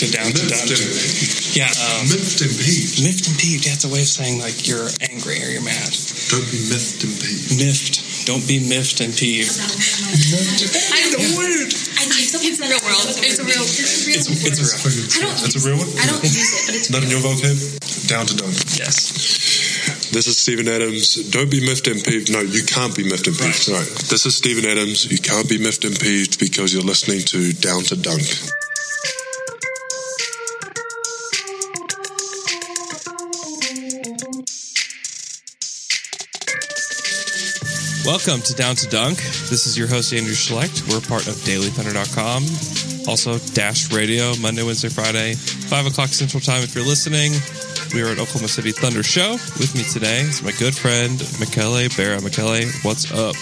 to Down to Dunk. Yeah, um, miffed and peeved. miffed and peeved. Yeah, it's a way of saying like you're angry or you're mad. Don't be miffed and peeved. Miffed. Don't be miffed and peeved. I The word. I think it's real world. It's a real. It's a real. It's, it's a real. I don't. That's a real one? I don't use it, but it's Not in your vocab? Down to dunk. Yes. This is Steven Adams. Don't be miffed and peeved. No, you can't be miffed and peeved. Sorry. This is Steven Adams. You can't be miffed and peeved because you're listening to Down to Dunk. Welcome to Down to Dunk. This is your host, Andrew Schlecht. We're part of DailyThunder.com. Also, Dash Radio, Monday, Wednesday, Friday, 5 o'clock Central Time if you're listening. We are at Oklahoma City Thunder Show. With me today is my good friend, Michele Berra. Michele, what's up?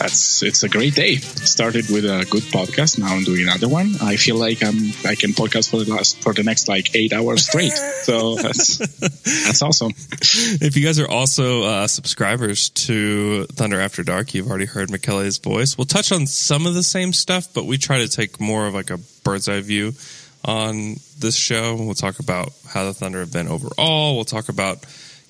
That's it's a great day. Started with a good podcast. Now I'm doing another one. I feel like I'm I can podcast for the last for the next like eight hours straight. So that's that's awesome. If you guys are also uh, subscribers to Thunder After Dark, you've already heard Michele's voice. We'll touch on some of the same stuff, but we try to take more of like a bird's eye view on this show. We'll talk about how the Thunder have been overall. We'll talk about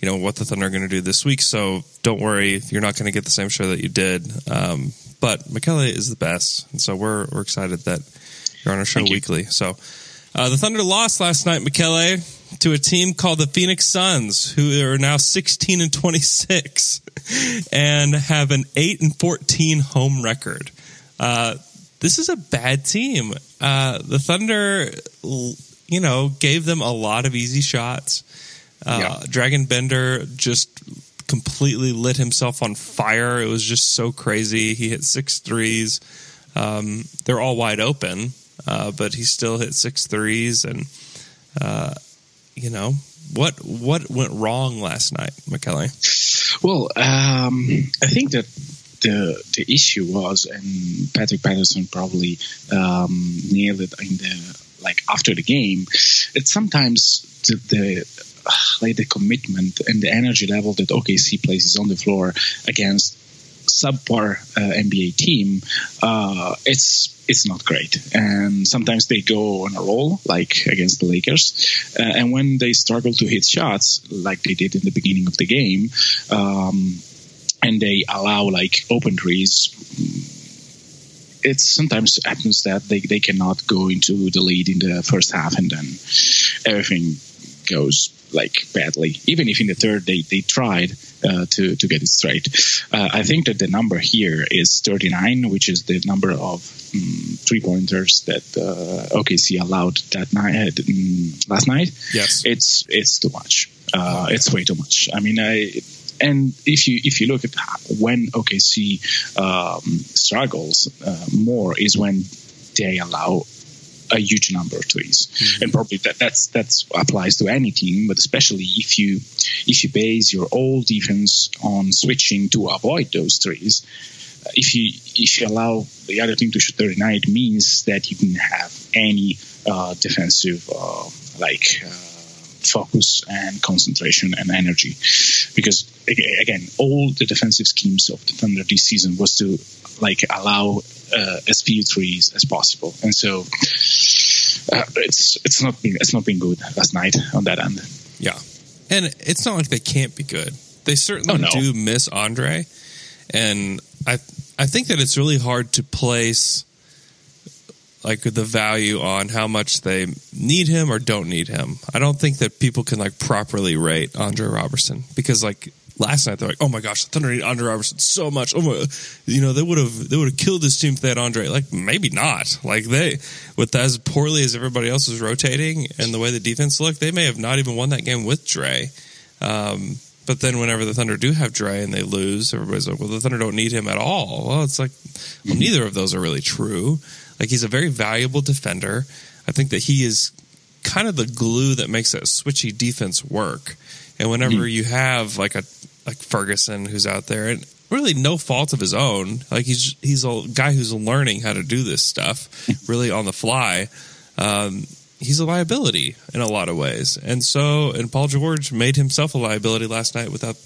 you know what the Thunder are going to do this week. So don't worry, you're not going to get the same show that you did. Um, but Michele is the best, and so we're we're excited that you're on our show Thank you. weekly. So uh, the Thunder lost last night, Michele, to a team called the Phoenix Suns, who are now 16 and 26 and have an 8 and 14 home record. Uh, this is a bad team. Uh, the Thunder, you know, gave them a lot of easy shots. Uh, Yeah. Dragan Bender just completely lit himself on fire. It was just so crazy. He hit six threes. Um, they're all wide open, uh, but he still hit six threes. And uh, you know what? What went wrong last night, Michele? Well, um, I think that the the issue was, and Patrick Patterson probably um, nailed it in the like after the game. It's sometimes the, the like the commitment and the energy level that OKC places on the floor against subpar uh, NBA team, uh, it's it's not great. And sometimes they go on a roll, like against the Lakers. Uh, and when they struggle to hit shots, like they did in the beginning of the game, um, and they allow like open threes. It sometimes happens that they, they cannot go into the lead in the first half and then everything goes like badly. Even if in the third they, they tried uh, to, to get it straight. Uh, I think that the number here is 39, which is the number of um, three pointers that uh, OKC allowed that night uh, mm, last night. Yes. It's it's too much. Uh, it's way too much. I mean, I and if you if you look at when OKC um, struggles uh, more is when they allow a huge number of threes, and probably that that's that's applies to any team, but especially if you if you base your whole defense on switching to avoid those threes. uh, If you if you allow the other team to shoot 39, it means that you can have any uh, defensive uh, like uh, focus and concentration and energy, because again, all the defensive schemes of the Thunder this season was to like allow uh, as few threes as possible, and so uh, it's it's not been it's not been good last night on that end. Yeah. And it's not like they can't be good. They certainly Oh, no. do miss Andre. And I I think that it's really hard to place like the value on how much they need him or don't need him. I don't think that people can like properly rate Andre Robertson because like last night they're like, oh my gosh, the Thunder need Andre Robertson so much. Oh my, you know they would have they would have killed this team if they had Andre. Like maybe not. Like they with as poorly as everybody else is rotating and the way the defense looked, they may have not even won that game with Dre. Um, but then whenever the Thunder do have Dre and they lose, everybody's like, well, the Thunder don't need him at all. Well, it's like, well, neither of those are really true. Like he's a very valuable defender. I think that he is kind of the glue that makes that switchy defense work. And whenever you have like a like Ferguson who's out there and really no fault of his own, like he's he's a guy who's learning how to do this stuff really on the fly. Um, he's a liability in a lot of ways. And so, and Paul George made himself a liability last night without,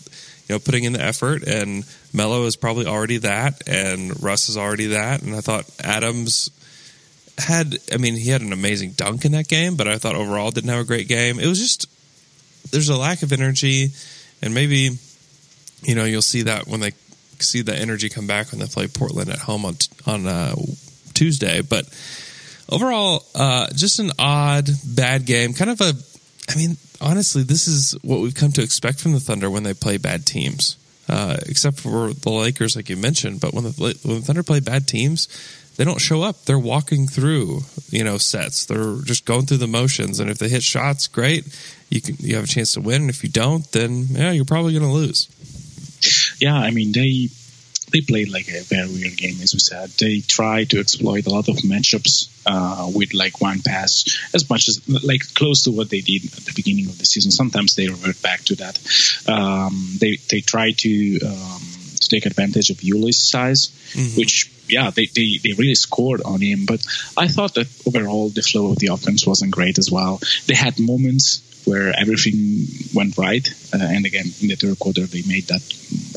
you know, putting in the effort. And Melo is probably already that, and Russ is already that. And I thought Adams had, I mean, he had an amazing dunk in that game, but I thought overall didn't have a great game. It was just there's a lack of energy, and maybe you know you'll see that when they see the energy come back when they play Portland at home on on uh, Tuesday. But overall, uh, just an odd, bad game. Kind of a, I mean, honestly, this is what we've come to expect from the Thunder when they play bad teams. Uh, except for the Lakers, like you mentioned, but when the when the Thunder play bad teams, they don't show up. They're walking through, you know, sets. They're just going through the motions, and if they hit shots, great. You can you have a chance to win. And if you don't, then yeah, you're probably going to lose. Yeah, I mean they they played like a very weird game, as we said. They tried to exploit a lot of matchups uh, with like one pass, as much as like close to what they did at the beginning of the season. Sometimes they revert back to that. Um, they they try to um, to take advantage of Ulis' size, mm-hmm. which yeah, they, they, they really scored on him. But I thought that overall the flow of the offense wasn't great as well. They had moments where everything went right. Uh, and again, in the third quarter, they made that,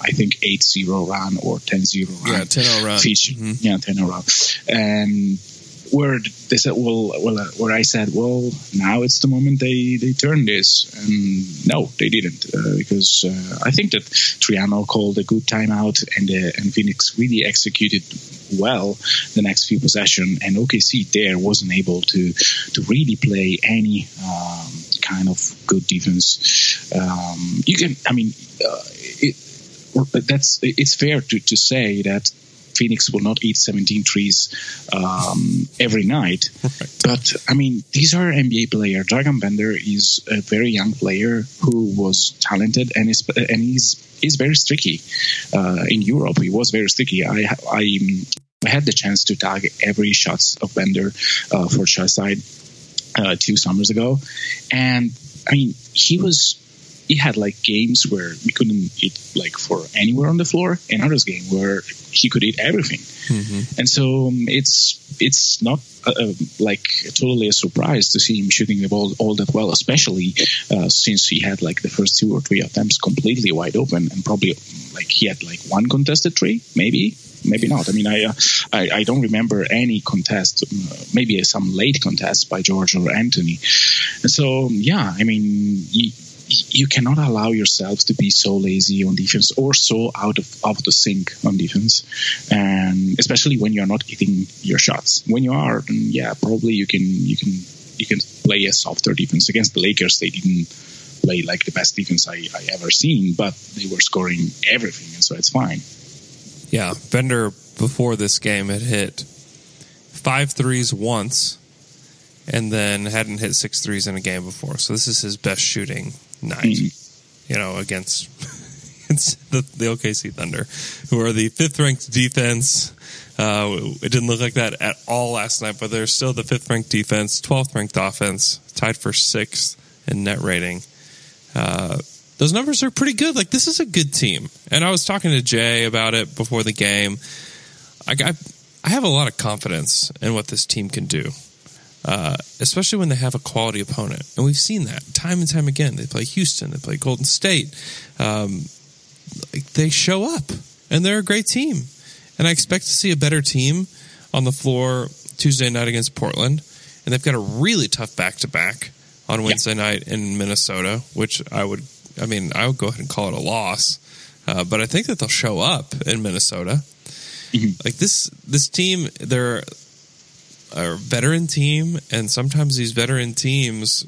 I think, 8-0 run or 10-0 run. Yeah, 10-0 run. Feature. Mm-hmm. Yeah, 10-0 run. And where they said, well, well, uh, where I said, well, now it's the moment they they turn this, and no, they didn't, uh, because uh, I think that Triano called a good timeout, and uh, and Phoenix really executed well the next few possession, and OKC there wasn't able to to really play any um, kind of good defense. Um, you can, I mean, uh, it, that's it's fair to to say that Phoenix will not eat 17 trees um, every night. Right. But I mean, these are NBA players. Dragan Bender is a very young player who was talented and is and he's is very sticky uh, in Europe. He was very sticky. I I, had the chance to tag every shots of Bender uh, for Side uh, two summers ago, and I mean he was he had like games where we couldn't eat like for anywhere on the floor, and others game where he could eat everything. Mm-hmm. And so um, it's it's not uh, uh, like totally a surprise to see him shooting the ball all that well, especially uh, since he had like the first two or three attempts completely wide open, and probably like he had like one contested three, maybe maybe not. I mean, I, uh, I, I don't remember any contest, uh, maybe some late contest by George or Anthony. And so, yeah, I mean, he, you cannot allow yourselves to be so lazy on defense or so out of out of the sync on defense, and especially when you're not hitting your shots. When you are, yeah, probably you can you can you can play a softer defense against the Lakers. They didn't play like the best defense I, I ever seen, but they were scoring everything, and so it's fine. Yeah, Bender before this game had hit five threes once and then hadn't hit six threes in a game before. So this is his best shooting night, mm-hmm. you know, against, against the, the, OKC Thunder, who are the fifth ranked defense. Uh, it didn't look like that at all last night, but they're still the fifth ranked defense, 12th ranked offense, tied for sixth in net rating. Uh, those numbers are pretty good. Like, this is a good team. And I was talking to Jay about it before the game. I, I, I have a lot of confidence in what this team can do. Uh, especially when they have a quality opponent. And we've seen that time and time again. They play Houston, they play Golden State. Um, they show up, and they're a great team. And I expect to see a better team on the floor Tuesday night against Portland. And they've got a really tough back to back on Wednesday yeah. night in Minnesota, which I would, I mean, I would go ahead and call it a loss. Uh, but I think that they'll show up in Minnesota. Mm-hmm. Like this, this team, they're a veteran team, and sometimes these veteran teams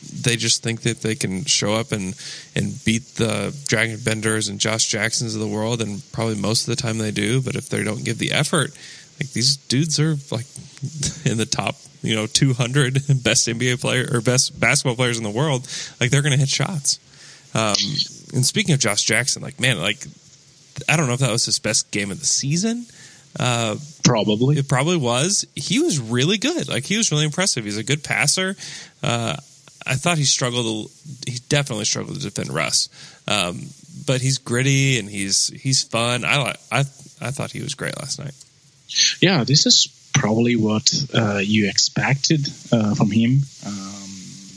they just think that they can show up and and beat the Dragan Benders and Josh Jacksons of the world, and probably most of the time they do. But if they don't give the effort, like these dudes are like in the top, you know, 200 best NBA player or best basketball players in the world. Like they're going to hit shots. Um, and speaking of Josh Jackson, like man, like I don't know if that was his best game of the season. Uh, probably. It probably was. He was really good. Like he was really impressive. He's a good passer. Uh, I thought he struggled. He definitely struggled to defend Russ, um, but he's gritty and he's he's fun. I I I thought he was great last night. Yeah, this is probably what uh, you expected uh, from him, um,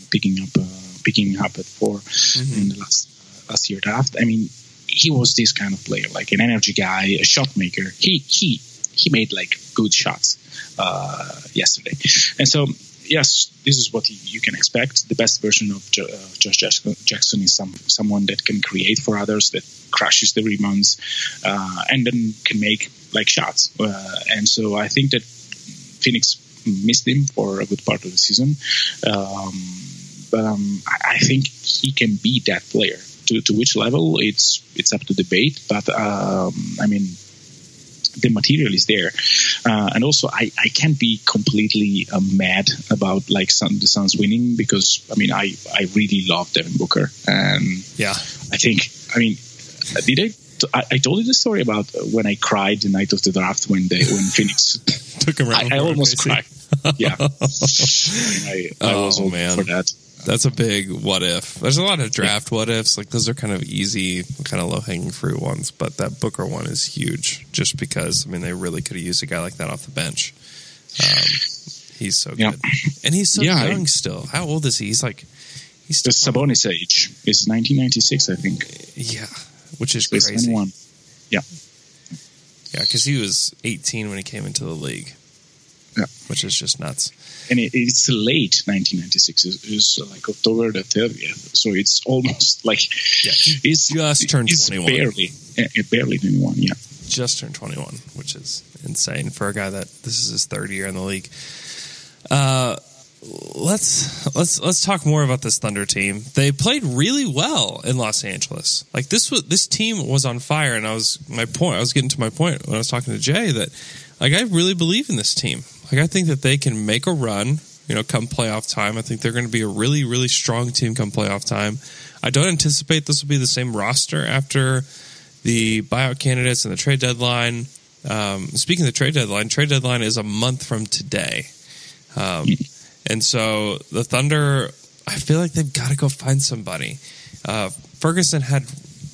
picking up uh, picking up at 4 mm-hmm. in the last last year draft. I mean, he was this kind of player, like an energy guy, a shot maker. He he he made like good shots uh, yesterday, and so yes, this is what you can expect. The best version of jo- uh, Josh Jackson is some someone that can create for others, that crushes the rebounds, uh, and then can make like shots. Uh, and so I think that Phoenix missed him for a good part of the season. Um, but um, I think he can be that player. To, to which level, it's it's up to debate. But um, I mean, the material is there, uh, and also I, I can't be completely uh, mad about like Sun, the Suns winning because I mean I I really love Devin Booker and yeah I think I mean did I I, I told you the story about when I cried the night of the draft when they when Phoenix took him around. I, I almost cried. Yeah, I, I, I Oh, was all man. for that. That's a big what if. There's a lot of draft what ifs. Like those are kind of easy, kind of low hanging fruit ones. But that Booker one is huge, just because I mean they really could have used a guy like that off the bench. Um, he's so Yeah. good, and he's so Yeah, I- young still. How old is he? He's like he's The still Sabonis age is 1996, I think. yeah, which is So crazy. 21. Yeah, because he was 18 when he came into the league. Yeah. which is just nuts. And it, it's late 1996. It's, like October the 30th, so it's almost like Yeah. it's Just turned it's 21. Barely, eh, eh, barely 21. Yeah, just turned 21, which is insane for a guy that this is his third year in the league. Uh, let's let's let's talk more about this Thunder team. They played really well in Los Angeles. Like this was this team was on fire, and I was my point. I was getting to my point when I was talking to Jay that like I really believe in this team. Like I think that they can make a run. You know, come playoff time, I think they're going to be a really really strong team come playoff time. I don't anticipate this will be the same roster after the buyout candidates and the trade deadline. Um, speaking of the trade deadline, trade deadline is a month from today. Um, and so the Thunder, I feel like they've got to go find somebody. Uh, Ferguson had,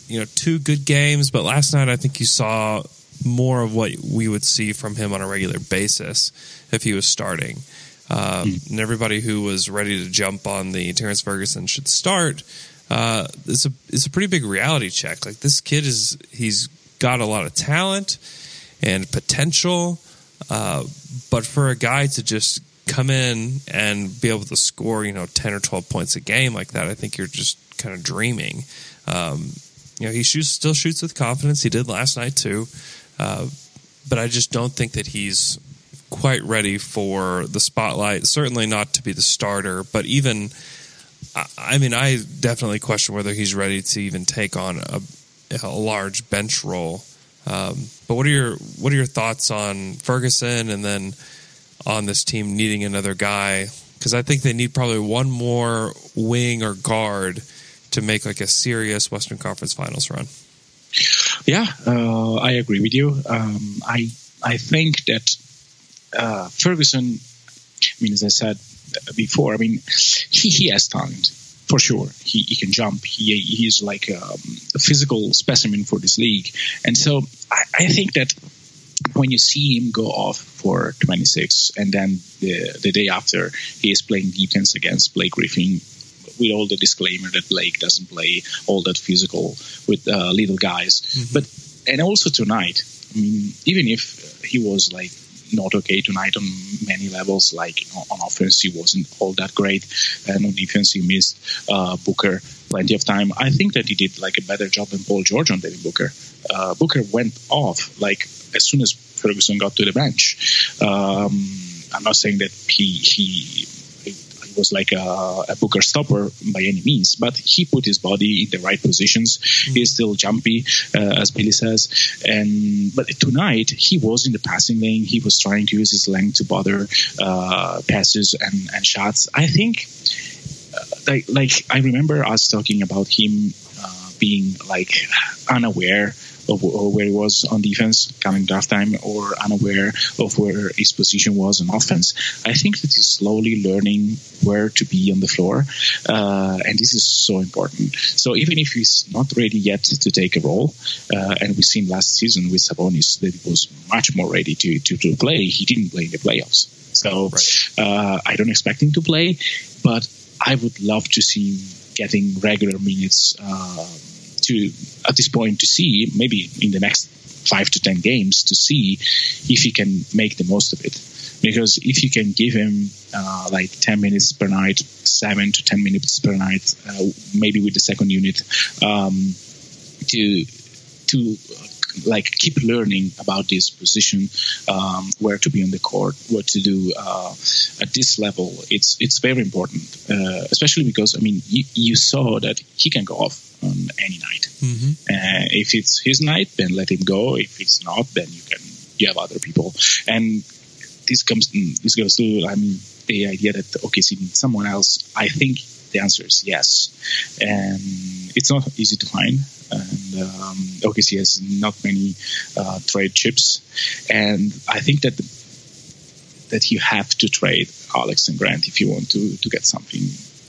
you know, two good games, but last night I think you saw more of what we would see from him on a regular basis if he was starting. Um, And everybody who was ready to jump on the Terrence Ferguson should start. Uh, it's a it's a pretty big reality check. Like this kid is he's got a lot of talent and potential, uh, but for a guy to just come in and be able to score, you know, ten or twelve points a game like that, I think you're just kind of dreaming. Um, you know, he shoots still shoots with confidence. He did last night too, uh, but I just don't think that he's quite ready for the spotlight. Certainly not to be the starter, but even. I- mean, I definitely question whether he's ready to even take on a, a large bench role. Um, but what are your what are your thoughts on Ferguson and then on this team needing another guy? Because I think they need probably one more wing or guard to make like a serious Western Conference Finals run. Yeah, uh, I agree with you. Um, I I think that uh, Ferguson. I mean, as I said before, I mean, he, he has talent for sure. He, he can jump. He he's like um, a physical specimen for this league, and so I, I think that when you see him go off for 26 and then the, the day after he is playing defense against Blake Griffin with all the disclaimer that Blake doesn't play all that physical with uh, little guys. But and also tonight I mean even if he was like not okay tonight on many levels like on offense he wasn't all that great. And on defense he missed uh, Booker plenty of time. I think that he did like a better job than Paul George on Devin Booker. Uh, Booker went off like as soon as Ferguson got to the bench. Um, I'm not saying that he, he was like a, a Booker stopper by any means, but he put his body in the right positions. He's still jumpy, uh, as Billy says. And but tonight he was in the passing lane. He was trying to use his length to bother uh, passes and, and shots. I think uh, like like I remember us talking about him uh, being like unaware of wh- where he was on defense coming draft time or unaware of where his position was on offense. I think that he's slowly learning where to be on the floor, uh, and this is so important. So even if he's not ready yet to take a role, uh, and we've seen last season with Sabonis that he was much more ready to, to, to play, he didn't play in the playoffs. So uh, I don't expect him to play, but I would love to see him getting regular minutes uh, to at this point to see maybe in the next five to ten games to see if he can make the most of it. Because if you can give him uh, like 10 minutes per night, seven to 10 minutes per night, uh, maybe with the second unit, um, to to like keep learning about this position, um, where to be on the court, what to do uh, at this level. It's it's very important, uh, especially because I mean you, saw that he can go off on any night. Mm-hmm. Uh, if it's his night, then let him go. If it's not, then you can you have other people. And this comes this goes to I mean the idea that OKC needs someone else. I think the answer is yes, and it's not easy to find and um, OKC has not many uh, trade chips, and I think that the, that you have to trade Alex and Grant if you want to to get something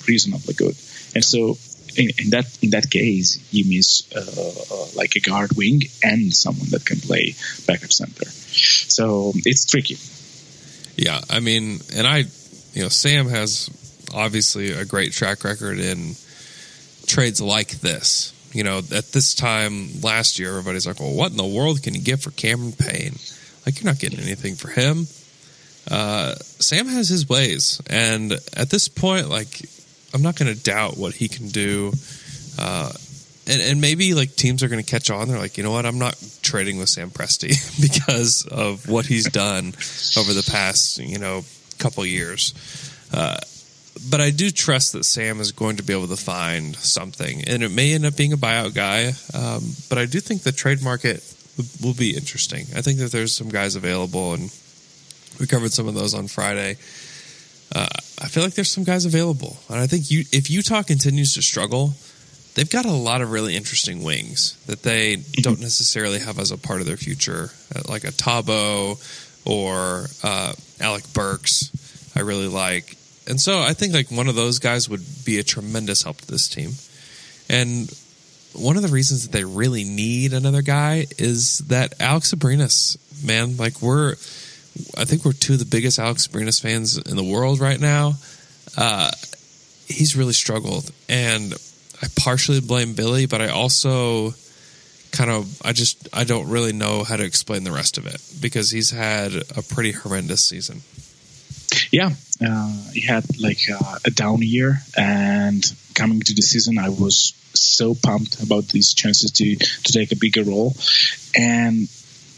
reasonably good. And so in, in that in that case, you miss uh, uh, like a guard wing and someone that can play backup center. So it's tricky. Yeah, I mean, and I, you know, Sam has obviously a great track record in trades like this you know, at this time last year, everybody's like, well, what in the world can you get for Cameron Payne? Like, you're not getting anything for him. Uh, Sam has his ways. And at this point, like, I'm not going to doubt what he can do. Uh, and, and maybe like teams are going to catch on. They're like, you know what? I'm not trading with Sam Presti because of what he's done over the past, you know, couple years. Uh, but I do trust that Sam is going to be able to find something, and it may end up being a buyout guy. Um, but I do think the trade market will be interesting. I think that there's some guys available, and we covered some of those on Friday. Uh, I feel like there's some guys available, and I think you, if Utah continues to struggle, they've got a lot of really interesting wings that they don't necessarily have as a part of their future, uh, like a Thabo or uh, Alec Burks. I really like, and so I think like one of those guys would be a tremendous help to this team. And one of the reasons that they really need another guy is that Alex Abrines, man, like we're, I think we're two of the biggest Alex Abrines fans in the world right now. Uh, he's really struggled, and I partially blame Billy, but I also kind of, I just, I don't really know how to explain the rest of it because he's had a pretty horrendous season yeah, uh, he had like uh, a down year, and coming to the season, I was so pumped about these chances to to take a bigger role, and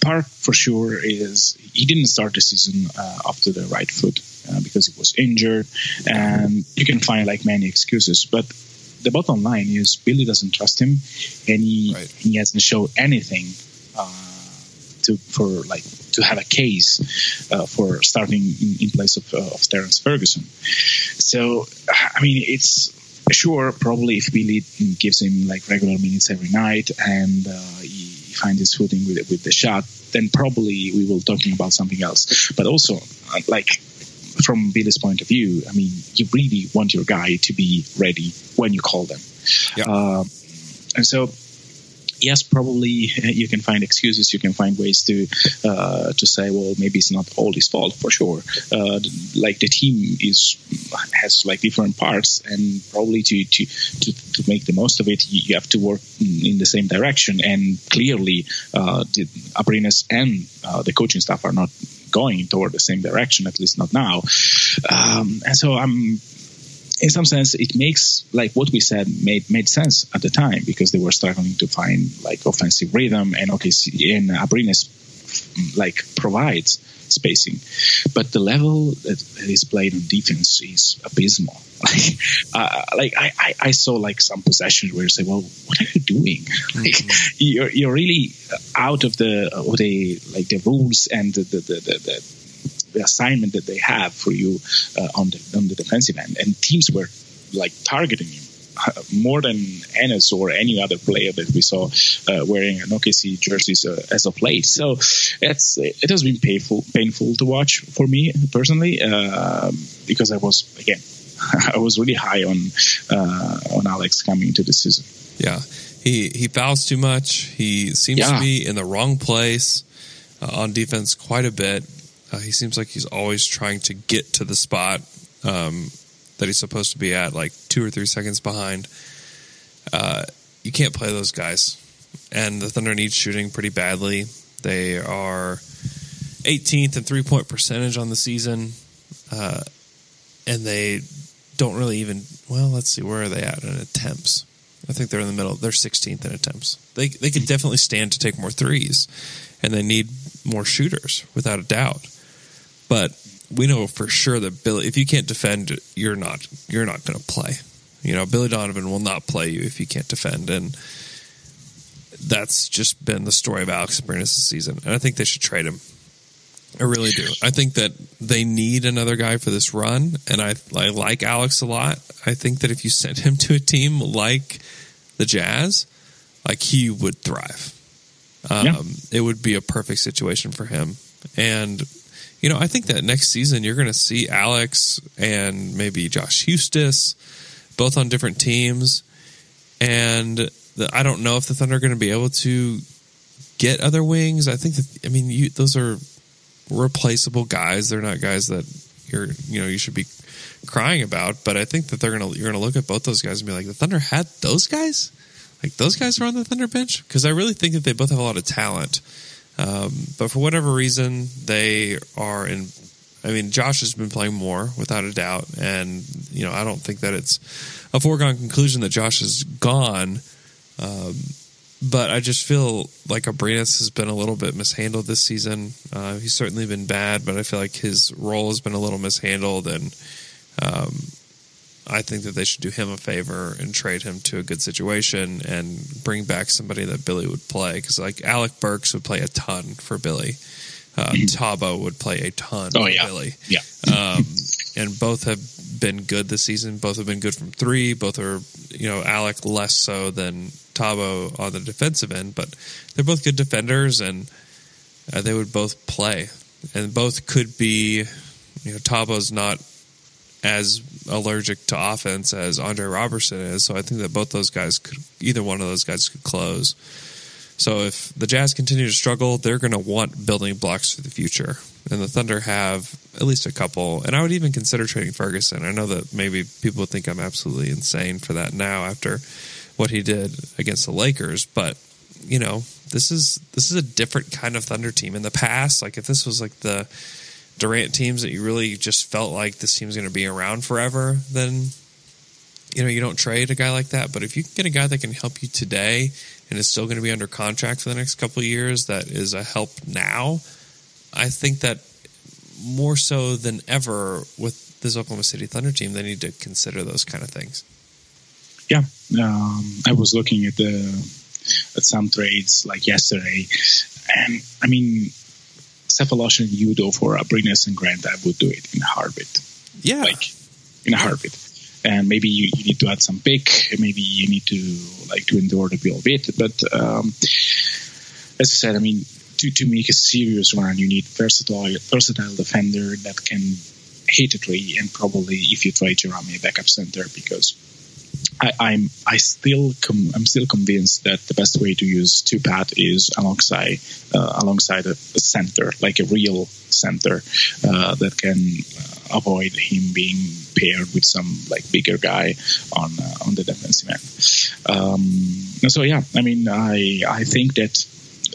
part for sure is he didn't start the season uh, after the right foot uh, because he was injured, and you can find like many excuses, but. The bottom line is Billy doesn't trust him, and he right. he hasn't showed anything uh, to for like to have a case uh, for starting in, in place of, uh, of Terrence Ferguson. So, I mean, it's sure probably if Billy gives him like regular minutes every night and uh, he finds his footing with with the shot, then probably we will talking about something else. But also, uh, like from Billy's point of view, I mean, you really want your guy to be ready when you call them. Yeah. Uh, and so yes, probably you can find excuses. You can find ways to uh, to say, well, maybe it's not all his fault for sure. Uh, like the team is has like different parts, and probably to to to, to make the most of it, you have to work in the same direction. And clearly, uh, the Abrines and uh, the coaching staff are not going toward the same direction, at least not now. Um, and so I'm in some sense, it makes like what we said made made sense at the time because they were struggling to find like offensive rhythm, and OKC and Abrines like provides spacing, but the level that is played on defense is abysmal. Like, uh, like I, I, I, saw like some possessions where you say, well, what are you doing? Mm-hmm. Like you're, you're really out of the, of the like the rules and the, the, the, the the assignment that they have for you uh, on the on the defensive end. And teams were like targeting him uh, more than Ennis or any other player that we saw uh, wearing an OKC jerseys uh, as of late. So it's it has been painful painful to watch for me personally um, because I was again I was really high on uh, on Alex coming into the season. Yeah, he he fouls too much. He seems yeah. to be in the wrong place uh, on defense quite a bit. Uh, he seems like he's always trying to get to the spot um, that he's supposed to be at, like two or three seconds behind. Uh, you can't play those guys, and the Thunder need shooting pretty badly. They are 18th in three point percentage on the season, uh, and they don't really even. Well, let's see, where are they at in attempts? I think they're in the middle. They're 16th in attempts. They they could definitely stand to take more threes, and they need more shooters without a doubt. But we know for sure that Billy, if you can't defend, you're not you're not going to play. You know, Billy Donovan will not play you if you can't defend, and that's just been the story of Alex Abrines this season. And I think they should trade him. I really do. I think that they need another guy for this run, and I, I like Alex a lot. I think that if you sent him to a team like the Jazz, like he would thrive. Um, Yeah. It would be a perfect situation for him. And, you know, I think that next season you're going to see Alex and maybe Josh Huestis both on different teams. And the, I don't know if the Thunder are going to be able to get other wings. I think that, I mean, you, those are replaceable guys. They're not guys that you're, you know, you should be crying about. But I think that they're going to, you're going to look at both those guys and be like, the Thunder had those guys? Like those guys are on the Thunder bench? Because I really think that they both have a lot of talent. Um, but for whatever reason, they are in. I mean, Josh has been playing more without a doubt, and you know, I don't think that it's a foregone conclusion that Josh is gone. Um, but I just feel like Abrines has been a little bit mishandled this season. Uh, he's certainly been bad, but I feel like his role has been a little mishandled, and um, I think that they should do him a favor and trade him to a good situation and bring back somebody that Billy would play. Because like Alec Burks would play a ton for Billy. Uh, Thabo would play a ton Oh, for yeah. Billy. Yeah. Um, and both have been good this season. Both have been good from three. Both are, you know, Alec less so than Thabo on the defensive end, but they're both good defenders and uh, they would both play. And both could be, you know, Thabo's not as allergic to offense as Andre Robertson is. So I think that both those guys could, either one of those guys could close. So if the Jazz continue to struggle, they're going to want building blocks for the future. And the Thunder have at least a couple. And I would even consider trading Ferguson. I know that maybe people think I'm absolutely insane for that now after what he did against the Lakers, but you know, this is this is a different kind of Thunder team. In the past, like if this was like the Durant teams that you really just felt like this team's going to be around forever, then you know you don't trade a guy like that. But if you can get a guy that can help you today and is still going to be under contract for the next couple of years, that is a help now. I think that more so than ever with this Oklahoma City Thunder team, they need to consider those kind of things. Yeah, um, I was looking at the at some trades like yesterday, and I mean, Sefolosha and Udoh for Abrines and Grant, I would do it in a heartbeat, Yeah, like in a heartbeat. And maybe you, you need to add some pick. Maybe you need to like to endure the bill a bit. But um, as I said, I mean, to, to make a serious run, you need versatile versatile defender that can hit a three, and probably if you trade Jerami, a backup center because I, I'm I still com- I'm still convinced that the best way to use two pat is alongside uh, alongside a, a center, like a real center uh, that can uh, avoid him being paired with some like bigger guy on uh, on the defensive end. Um, so yeah, I mean I I think that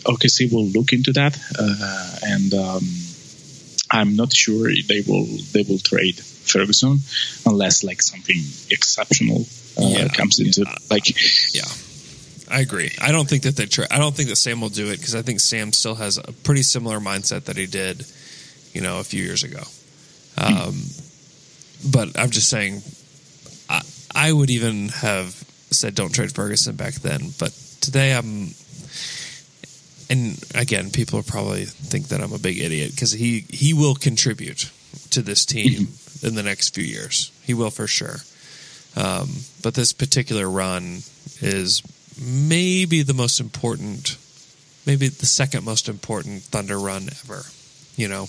OKC will look into that uh, and. Um, I'm not sure they will they will trade Ferguson unless like something exceptional uh, Yeah. comes into like Yeah, I agree. I don't think that they. Tra- I don't think that Sam will do it because I think Sam still has a pretty similar mindset that he did, you know, a few years ago. Um, but I'm just saying, I, I would even have said don't trade Ferguson back then. But today I'm, and again, people will probably think that I'm a big idiot because he he will contribute to this team in the next few years. He will for sure. Um, but this particular run is maybe the most important, maybe the second most important Thunder run ever. You know,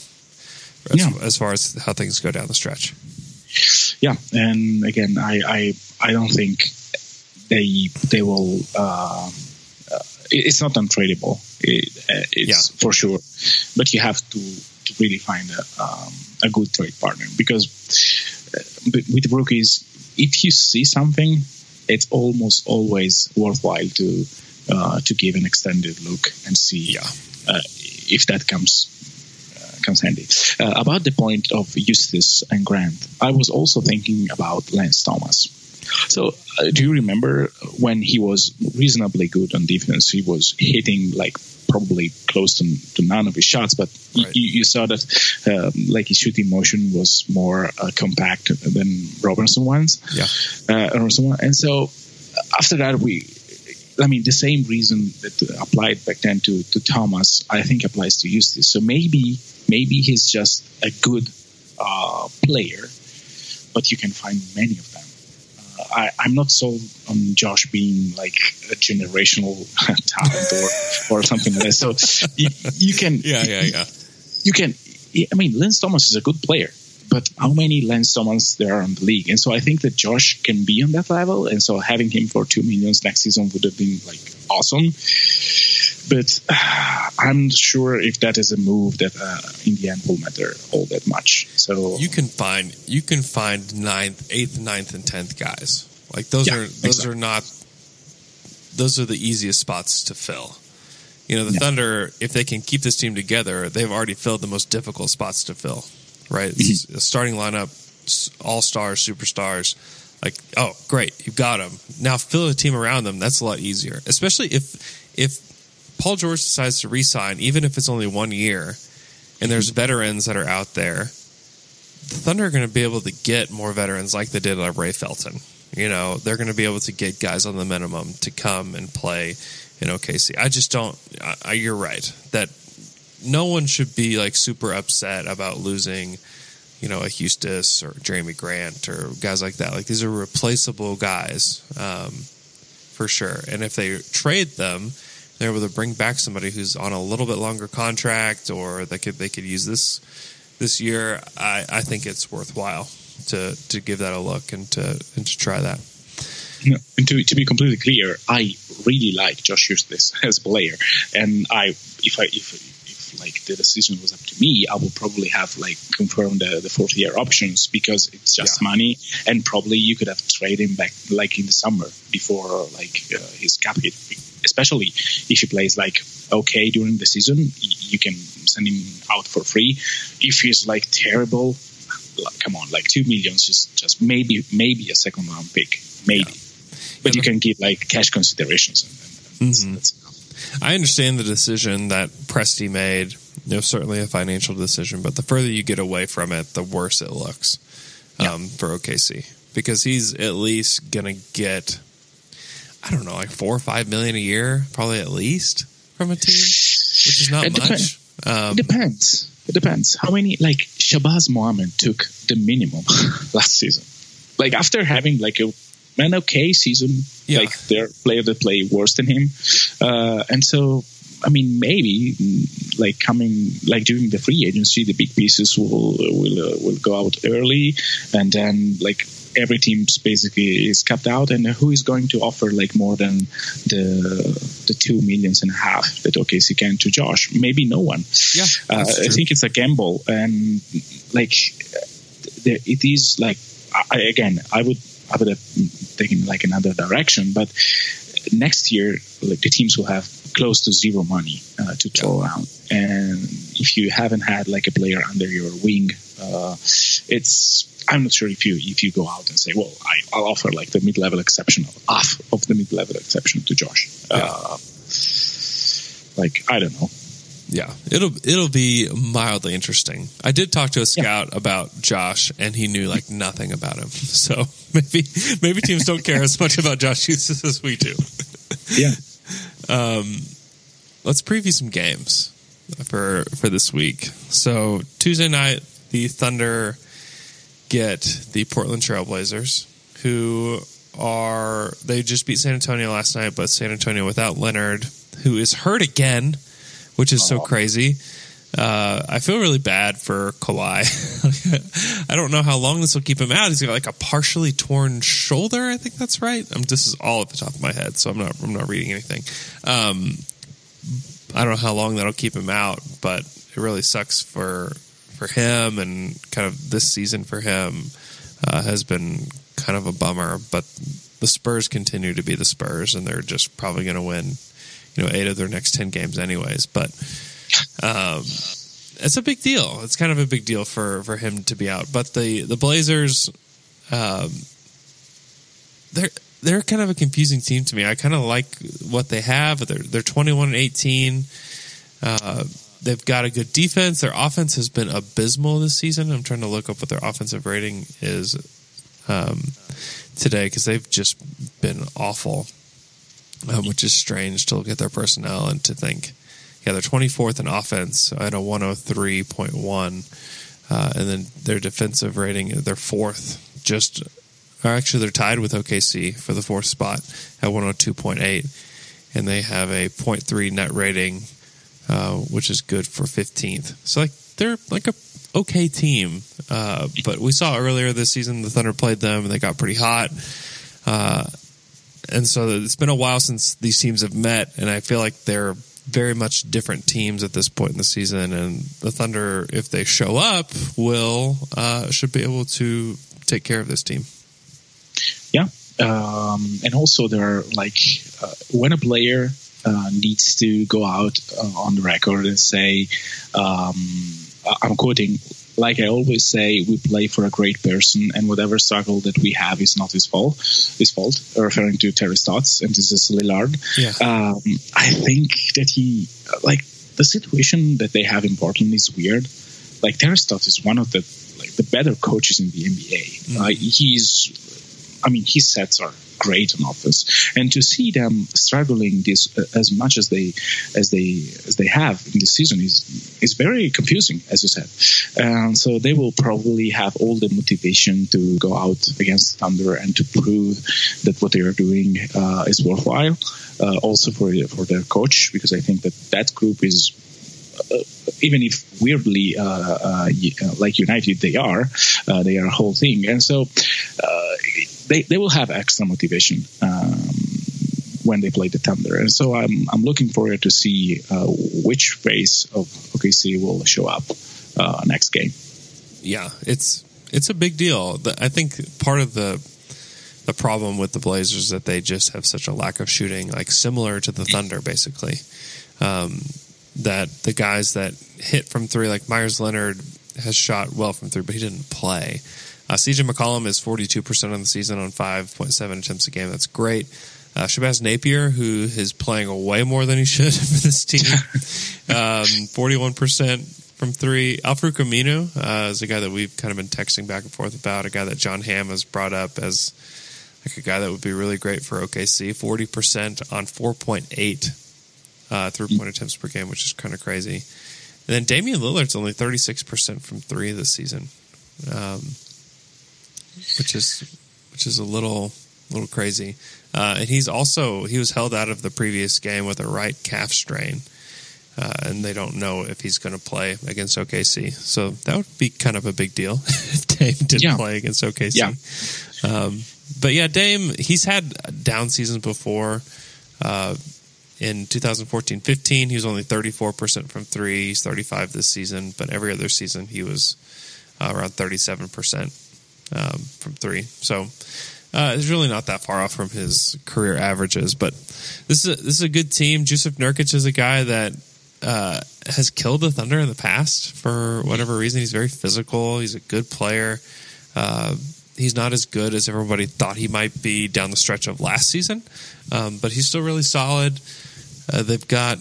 as, Yeah. as far as how things go down the stretch. yeah and again I I, I don't think they they will uh, uh, it's not untradeable it, uh, it's for sure but you have to to really find a, um, a good trade partner because uh, with with rookies if you see something it's almost always worthwhile to uh, to give an extended look and see Yeah. uh, if that comes uh, comes handy. Uh, about the point of Huestis and Grant, I was also thinking about Lance Thomas. So, uh, do you remember when he was reasonably good on defense? He was hitting like probably close to, to none of his shots, but Right. you, you saw that um, like his shooting motion was more uh, compact than Robertson ones. Yeah. Uh, Robertson one. And so after that, we, I mean, the same reason that applied back then to, to Thomas, I think applies to Huestis. So maybe maybe he's just a good uh, player, but you can find many of them. I, I'm not sold on um, Josh being like a generational talent or, or something like that. So you, you can Yeah, yeah, yeah. you can. I mean, Lance Thomas is a good player, but how many Lance Thomas there are in the league? And so I think that Josh can be on that level, and so having him for two millions next season would have been like awesome. But uh, I'm not sure if that is a move that uh, in the end will matter all that much. So You can find you can find ninth, eighth, ninth, and tenth guys. Like those Yeah, are those exactly. are not those are the easiest spots to fill. You know, the Yeah. Thunder, if they can keep this team together, they've already filled the most difficult spots to fill. Right, Mm-hmm. Starting lineup, all stars, superstars. Like, oh, great, you've got them. Now fill a team around them. That's a lot easier, especially if if Paul George decides to resign, even if it's only one year, and there's veterans that are out there the Thunder are going to be able to get more veterans like they did at Ray Felton. You know, they're going to be able to get guys on the minimum to come and play in OKC. I just don't. I, you're right that no one should be like super upset about losing, you know, a Huestis or Jerami Grant or guys like that. Like these are replaceable guys um, for sure. And if they trade them, they're able to bring back somebody who's on a little bit longer contract or they could they could use this this year, I, I think it's worthwhile to to give that a look and to and to try that. No, and to, to be completely clear, I really like Josh Huestis as a player, and I if I if like the decision was up to me, I would probably have like confirmed the, the fourth year options because it's just Yeah. money, and probably you could have traded him back like in the summer before like uh, his cap hit, especially if he plays like okay during the season, you can send him out for free. If he's like terrible, like, come on, like two millions is just maybe maybe a second round pick, maybe. But you can give like cash considerations, and, and that's, Mhm. that's enough. I understand the decision that Presti made. You know, certainly a financial decision, but the further you get away from it, the worse it looks um, for OKC because he's at least gonna get, I don't know, like four or five million a year, probably at least from a team, which is not It much. depends. Um, It depends. It depends. How many like Shabazz Muhammad took the minimum last season? Like after having like a an okay season, Yeah. like there are players that play worse than him, uh, and so I mean maybe like coming like during the free agency, the big pieces will will uh, will go out early, and then like every team basically is capped out, and who is going to offer like more than the the two millions and a half that OKC can to Josh? Maybe no one. yeah, Uh, I think it's a gamble, and like there, it is like I, again, I would I would have taken like another direction, but next year like the teams will have close to zero money uh, to throw around, and if you haven't had like a player under your wing, uh, it's I'm not sure if you if you go out and say, well, I, I'll offer like the mid level exception of half of the mid level exception to Josh. Uh, like I don't know. Yeah, it'll it'll be mildly interesting. I did talk to a scout about Josh, and he knew like nothing about him. So maybe maybe teams don't care as much about Josh Huestis as we do. Yeah. Um, Let's preview some games for for this week. So Tuesday night, the Thunder get the Portland Trailblazers, who are they just beat San Antonio last night, but San Antonio without Leonard, who is hurt again, which is so crazy. Uh, I feel really bad for Kawhi. I don't know how long this will keep him out. He's got like a partially torn shoulder. I think that's right. Um, this is all at the top of my head, so I'm not. I'm not reading anything. Um, I don't know how long that'll keep him out, but it really sucks for for him and kind of this season for him uh, has been kind of a bummer. But the Spurs continue to be the Spurs, and they're just probably going to win, you know, eight of their next ten games anyways. But Um, it's a big deal. It's kind of a big deal for for him to be out. But the the Blazers, um, they're they're kind of a confusing team to me. I kind of like what they have. They're they're twenty one and eighteen. Uh, they've got a good defense. Their offense has been abysmal this season. I'm trying to look up what their offensive rating is um, today because they've just been awful, um, which is strange to look at their personnel and to think, yeah, they're 24th in offense at a 103.1, uh, and then their defensive rating, they're fourth, just actually they're tied with OKC for the fourth spot at 102.8, and they have a 0.3 net rating uh, which is good for 15th. So like they're like a okay team, uh, but we saw earlier this season the Thunder played them and they got pretty hot. Uh, and so it's been a while since these teams have met, and I feel like they're very much different teams at this point in the season. And the Thunder, if they show up, will uh, should be able to take care of this team. Yeah, um, and also there are like uh, when a player uh, needs to go out uh, on the record and say, um, I'm quoting, like I always say, we play for a great person, and whatever struggle that we have is not his fault. His fault, referring to Terry Stotts, and this is Lillard. Yeah. Um, I think that he, like, the situation that they have in Portland is weird. Like Terry Stotts is one of the like the better coaches in the NBA. Mm. Uh, he's, I mean, his sets are great on offense, and to see them struggling this uh, as much as they as they as they have in this season is is very confusing, as you said. And so they will probably have all the motivation to go out against Thunder and to prove that what they are doing uh, is worthwhile. Uh, also for for their coach, because I think that that group is uh, even if weirdly uh, uh, like United they are, uh, they are a whole thing, and so uh, they they will have extra motivation. Um, when they play the Thunder, and so I'm I'm looking forward to see uh, which phase of OKC will show up next game. Yeah, it's it's a big deal. I think part of the the problem with the Blazers is that they just have such a lack of shooting, like similar to the Thunder, basically. Um, that the guys that hit from three, like Meyers Leonard, has shot well from three, but he didn't play. Uh, CJ McCollum is 42% on the season on 5.7 attempts a game. That's great. Uh, Shabazz Napier, who is playing way more than he should for this team, um, 41% from three. Al-Farouq Aminu uh, is a guy that we've kind of been texting back and forth about, a guy that John Hamm has brought up as like a guy that would be really great for OKC. 40% on 4.8 uh, three point attempts per game, which is kind of crazy. And then Damian Lillard's only 36% from three this season, um, which is which is a little little crazy. Uh, and he's also he was held out of the previous game with a right calf strain, uh, and they don't know if he's going to play against OKC. So that would be kind of a big deal if Dame didn't Yeah. play against OKC. Yeah. Um, but yeah, Dame he's had down seasons before. Uh, in 2014-15, he was only 34% from three. He's 35 this season, but every other season he was uh, around 37% um, from three. So uh, it's really not that far off from his career averages. But this is a, this is a good team. Jusuf Nurkic is a guy that uh, has killed the Thunder in the past for whatever reason. He's very physical. He's a good player. Uh, he's not as good as everybody thought he might be down the stretch of last season, um, but he's still really solid. Uh, they've got,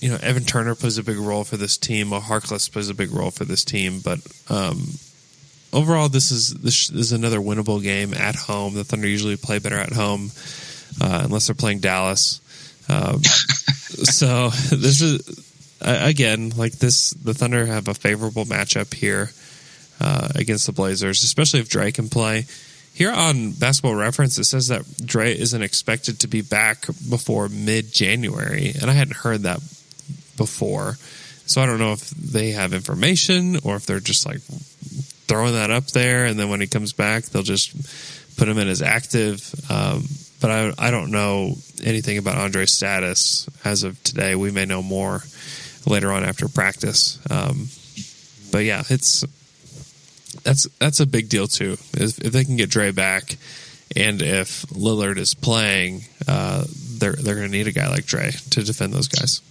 you know, Evan Turner plays a big role for this team. Harkless plays a big role for this team, but um, overall, this is this is another winnable game at home. The Thunder usually play better at home, uh, unless they're playing Dallas. Um, so this is again like this. The Thunder have a favorable matchup here uh, against the Blazers, especially if Dre can play. Here on Basketball Reference, it says that Dre isn't expected to be back before mid January, and I hadn't heard that before. So I don't know if they have information or if they're just like throwing that up there, and then when he comes back, they'll just put him in as active. Um, but I, I don't know anything about Andre's status as of today. We may know more later on after practice. Um, but yeah, it's that's that's a big deal too. If, if they can get Dre back, and if Lillard is playing, uh, they're they're going to need a guy like Dre to defend those guys.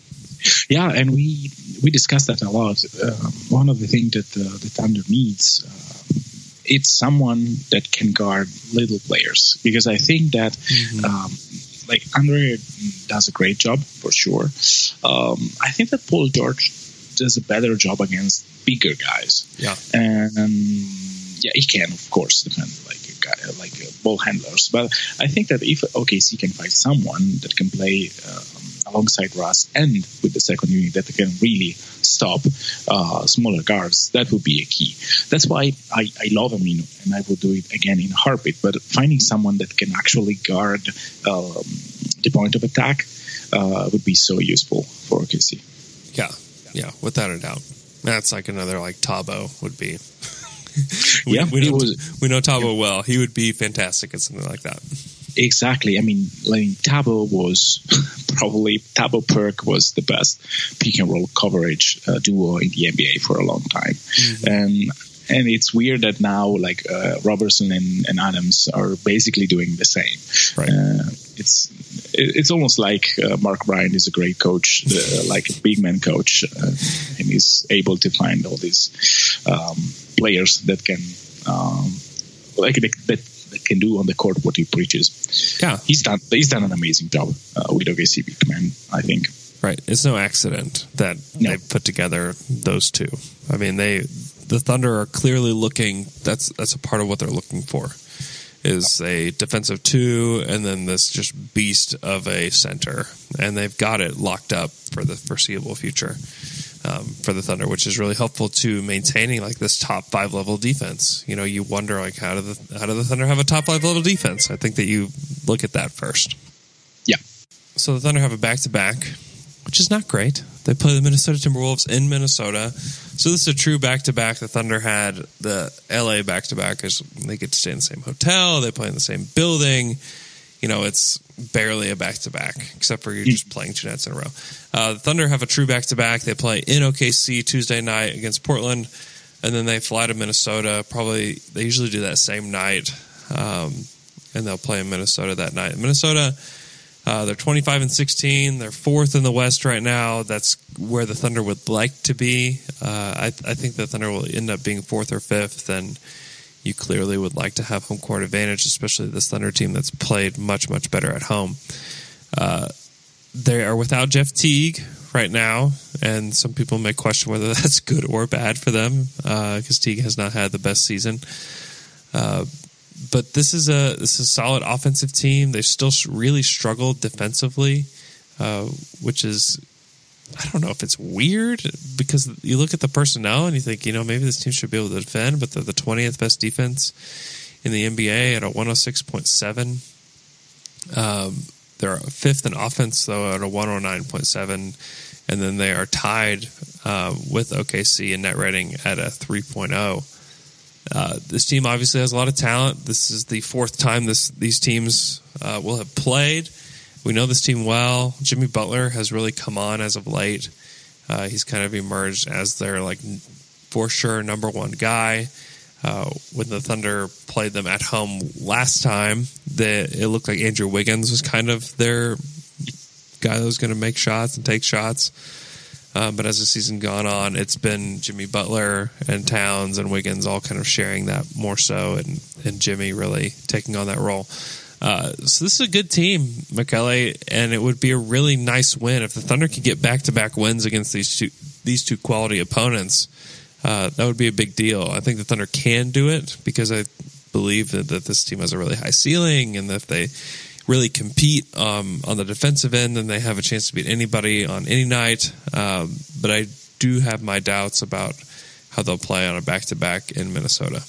Yeah, and we we discussed that a lot. Um, one of the things that the, the Thunder needs, um, it's someone that can guard little players because I think that. Um, like Andre does a great job for sure. Um, I think that Paul George does a better job against bigger guys. Yeah. and yeah, he can of course defend like a guy, like uh, ball handlers. But I think that if OKC can find someone that can play um, alongside Russ and with the second unit that can really stop uh, smaller guards, that would be a key. That's why I, I love Aminu, and I will do it again in heartbeat. But finding someone that can actually guard um, the point of attack uh, would be so useful for OKC. Yeah, yeah, without a doubt. That's like another like Thabo would be. we, Yeah, we know, was- we know Thabo well. He would be fantastic at something like that. Exactly. I mean, like Thabo was probably Thabo Perk was the best pick and roll coverage uh, duo in the NBA for a long time, and and it's weird that now like uh, Robertson and, and Adams are basically doing the same. Right. Uh, it's it- it's almost like uh, Mark Bryant is a great coach, uh, like a big man coach, uh, and he's able to find all these um, players that can um, like that can do on the court what he preaches. Yeah, He's done he's done an amazing job uh, with OKC man. I think. right. It's no accident that No. they put together those two. I mean, they the Thunder are clearly looking. That's that's a part of what they're looking for. Is a defensive two, and then this just beast of a center, and they've got it locked up for the foreseeable future. Um, for the Thunder, which is really helpful to maintaining like this top five level defense. You know, you wonder like how do the how do the Thunder have a top five level defense? I think that you look at that first. Yeah. So the Thunder have a back to back, which is not great. They play the Minnesota Timberwolves in Minnesota. So this is a true back to back. The Thunder had the LA back to back because they get to stay in the same hotel, they play in the same building. You know, it's barely a back to back, except for you're just playing two nights in a row. Uh, the Thunder have a true back to back. They play in OKC Tuesday night against Portland, and then they fly to Minnesota. Probably they usually do that same night, um, and they'll play in Minnesota that night. Minnesota, uh, they're 25 and 16. They're fourth in the West right now. That's where the Thunder would like to be. Uh, I, I think the Thunder will end up being fourth or fifth, and you clearly would like to have home court advantage, especially this Thunder team that's played much, much better at home. Uh, they are without Jeff Teague right now, and some people may question whether that's good or bad for them because Teague has not had the best season. Uh, but this is a this is a solid offensive team. They still really struggled defensively, uh, which is I don't know if it's weird because you look at the personnel and you think you know maybe this team should be able to defend, but they're the twentieth best defense in the NBA at a one hundred six point seven. Um, they're fifth in offense though at a one hundred nine point seven, and then they are tied uh, with OKC in net rating at a 3.0. Uh, this team obviously has a lot of talent. This is the fourth time this these teams uh, will have played. We know this team well. Jimmy Butler has really come on as of late. Uh, he's kind of emerged as their like for sure number one guy. Uh, when the Thunder played them at home last time, the, it looked like Andrew Wiggins was kind of their guy that was going to make shots and take shots. Um, but as the season gone on, it's been Jimmy Butler and Towns and Wiggins all kind of sharing that more so, and and Jimmy really taking on that role. Uh, so this is a good team, Michele, and it would be a really nice win if the Thunder could get back to back wins against these two these two quality opponents. Uh, that would be a big deal. I think the Thunder can do it because I believe that, that this team has a really high ceiling, and that if they really compete um, on the defensive end, then they have a chance to beat anybody on any night. Um, but I do have my doubts about how they'll play on a back to back in Minnesota.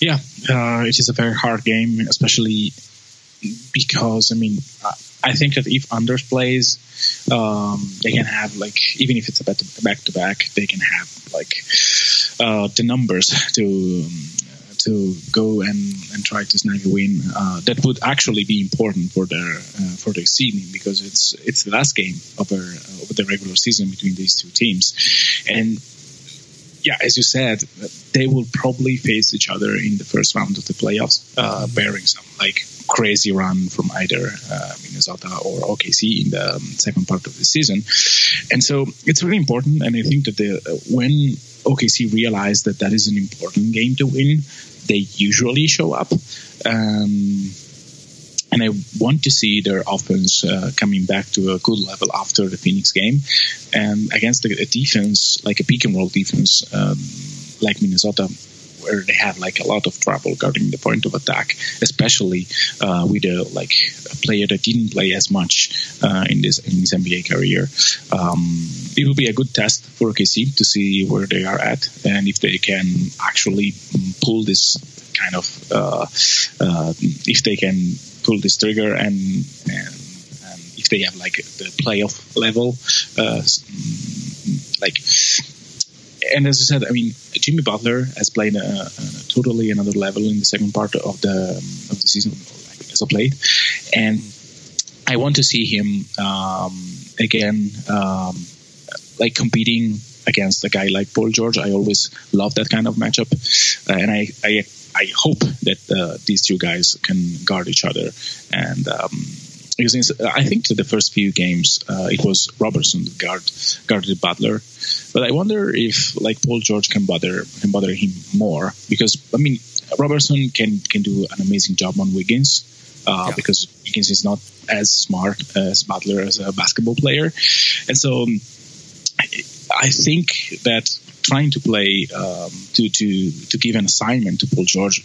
Yeah, uh, it is a very hard game, especially because I mean, I- think that if Anders plays, um, they can have like even if it's a back to back, they can have like uh, the numbers to um, to go and, and try to snag a win. Uh, that would actually be important for their uh, for their seeding because it's it's the last game of their uh, of the regular season between these two teams, and yeah, as you said, they will probably face each other in the first round of the playoffs, uh, bearing some like crazy run from either uh, Minnesota or OKC in the um, second part of the season. And so it's really important. And I think that the uh, when OKC realized that that is an important game to win, they usually show up. Um, and I want to see their offense uh, coming back to a good level after the Phoenix game, and against a, defense like a pick and roll defense um, like Minnesota, where they have like a lot of trouble guarding the point of attack, especially uh, with a like a player that didn't play as much uh, in this in his NBA career. Um, it will be a good test for OKC to see where they are at and if they can actually pull this kind of uh, uh if they can pull this trigger and, and, and if they have like the playoff level uh, like and as I said, I mean, Jimmy Butler has played a, a, totally another level in the second part of the of the season, like, as of late, and I want to see him um, again, um, like competing against a guy like Paul George. I always love that kind of matchup, uh, and I, I I hope that uh, these two guys can guard each other and. Um, because I think to the first few games uh, it was Robertson that guard, guarded Butler, but I wonder if like Paul George can bother can bother him more because I mean Robertson can can do an amazing job on Wiggins uh, yeah. because Wiggins is not as smart as Butler as a basketball player, and so um, I think that trying to play um, to to to give an assignment to Paul George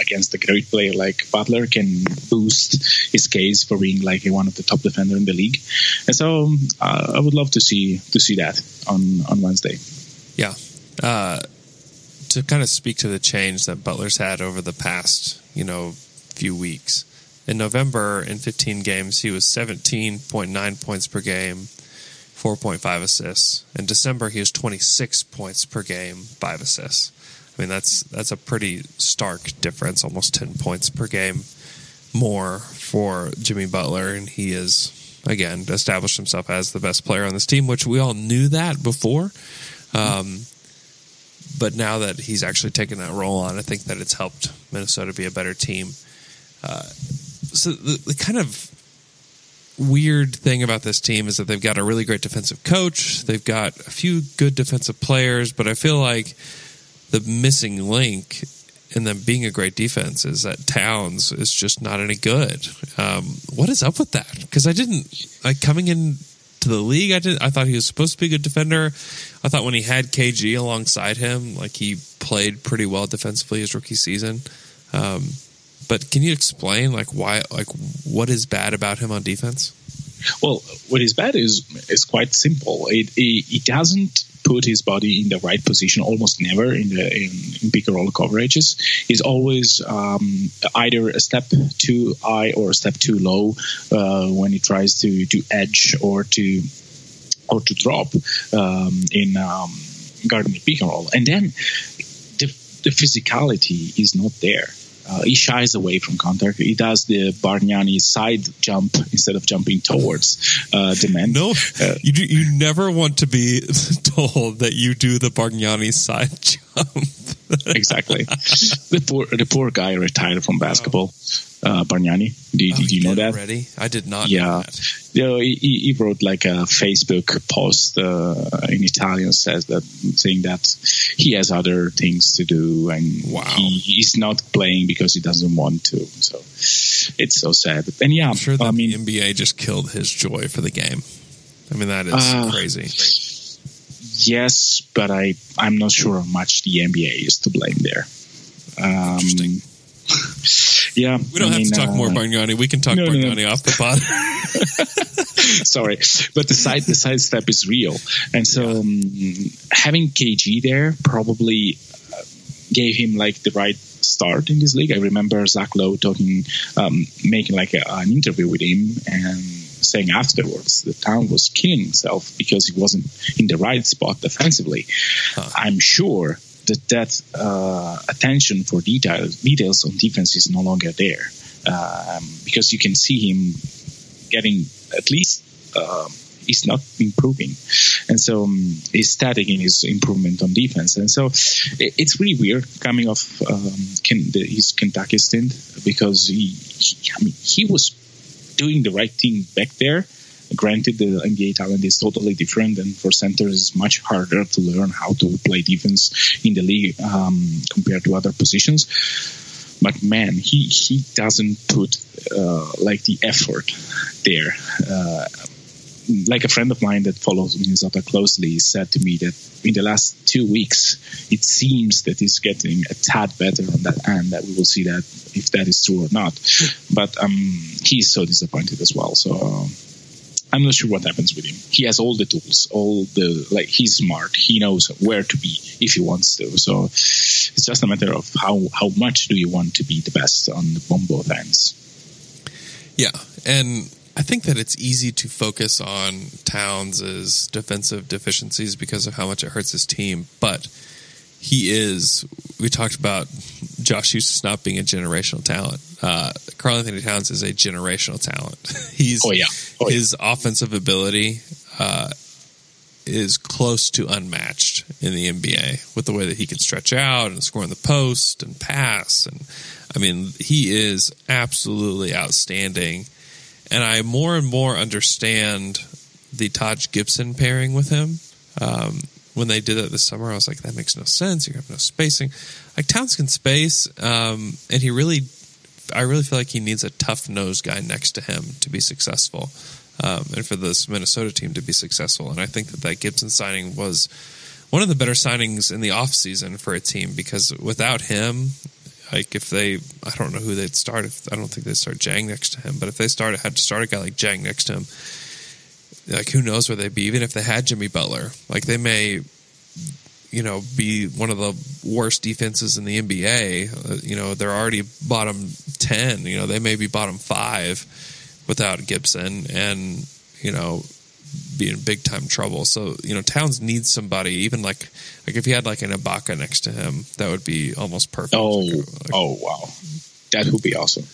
against a great player like Butler can boost his case for being like one of the top defender in the league. And so uh, I would love to see to see that on on Wednesday. Yeah. Uh, to kind of speak to the change that Butler's had over the past, you know, few weeks. In November, in 15 games, he was 17.9 points per game, 4.5 assists. In December, he was 26 points per game, 5 assists. I mean, that's that's a pretty stark difference, almost 10 points per game more for Jimmy Butler. And he is, again, established himself as the best player on this team, which we all knew that before. Um, but now that he's actually taken that role on, I think that it's helped Minnesota be a better team. Uh, so the, the kind of weird thing about this team is that they've got a really great defensive coach. They've got a few good defensive players, but I feel like the missing link in them being a great defense is that Towns is just not any good. Um, what is up with that? Because I didn't like coming in to the league. I did. I thought he was supposed to be a good defender. I thought when he had KG alongside him, like he played pretty well defensively his rookie season. Um, but can you explain like why like what is bad about him on defense? Well, what is bad is is quite simple. It it doesn't put his body in the right position almost never in the in, in pick and roll coverages. He's always um, either a step too high or a step too low uh, when he tries to to edge or to or to drop um, in um, guarding the pick and roll, and then the, the physicality is not there. Uh, he shies away from contact. He does the Bargnani side jump instead of jumping towards uh, the man. No, uh, you do, you never want to be told that you do the Bargnani side jump. exactly. The poor the poor guy retired from basketball uh, Bargnani. Did, oh, did you know that? Already? I did not. Yeah, you know, he, he, wrote like a Facebook post uh, in Italian says that saying that he has other things to do and wow. he, he's not playing because he doesn't want to. So it's so sad. And yeah, I'm sure I mean, NBA just killed his joy for the game. I mean, that is uh, crazy. Yes, but I I'm not sure how much the NBA is to blame there. Um, Interesting. Yeah, we don't I have mean, to talk uh, more Bargnani. We can talk no, Bargnani no, off the pod. Sorry, but the side the side step is real, and so yeah. um, having KG there probably uh, gave him like the right start in this league. I remember Zach Lowe talking, um, making like a, an interview with him and saying afterwards the town was killing himself because he wasn't in the right spot defensively. Huh. I'm sure that that uh, attention for details details on defense is no longer there um, because you can see him getting at least um, is not improving, and so um, he's static in his improvement on defense. And so it, it's really weird coming off um, Ken, the, his Kentucky stint because he, he, I mean, he was doing the right thing back there. Granted, the NBA talent is totally different, and for centers, it's much harder to learn how to play defense in the league um, compared to other positions. But man, he he doesn't put uh, like the effort there. Uh, like a friend of mine that follows Minnesota closely said to me that in the last two weeks, it seems that he's getting a tad better on that end. That we will see that if that is true or not. But um, he's so disappointed as well. So. Uh, I'm not sure what happens with him. He has all the tools, all the like. He's smart. He knows where to be if he wants to. So it's just a matter of how how much do you want to be the best on on both ends. Yeah, and I think that it's easy to focus on Towns' defensive deficiencies because of how much it hurts his team, but he is. We talked about Josh Huestis not being a generational talent. Uh, Karl Anthony Towns is a generational talent. He's Oh, yeah. Oh, yeah. his offensive ability uh, is close to unmatched in the NBA with the way that he can stretch out and score in the post and pass. And I mean, he is absolutely outstanding. And I more and more understand the Taj Gibson pairing with him. Um, when they did that this summer, I was like, that makes no sense. You have no spacing. Like Towns can space, um, and he really, I really feel like he needs a tough nose guy next to him to be successful, um, and for this Minnesota team to be successful. And I think that that Gibson signing was one of the better signings in the offseason for a team because without him, like if they, I don't know who they'd start. If I don't think they'd start Dieng next to him, but if they started had to start a guy like Dieng next to him, like who knows where they'd be? Even if they had Jimmy Butler, like they may, you know, be one of the worst defenses in the NBA. Uh, you know, they're already bottom ten. You know, they may be bottom five without Gibson, and you know, be in big time trouble. So you know, Towns needs somebody. Even like like if he had like an Ibaka next to him, that would be almost perfect. Oh, Like, oh wow, that would be awesome.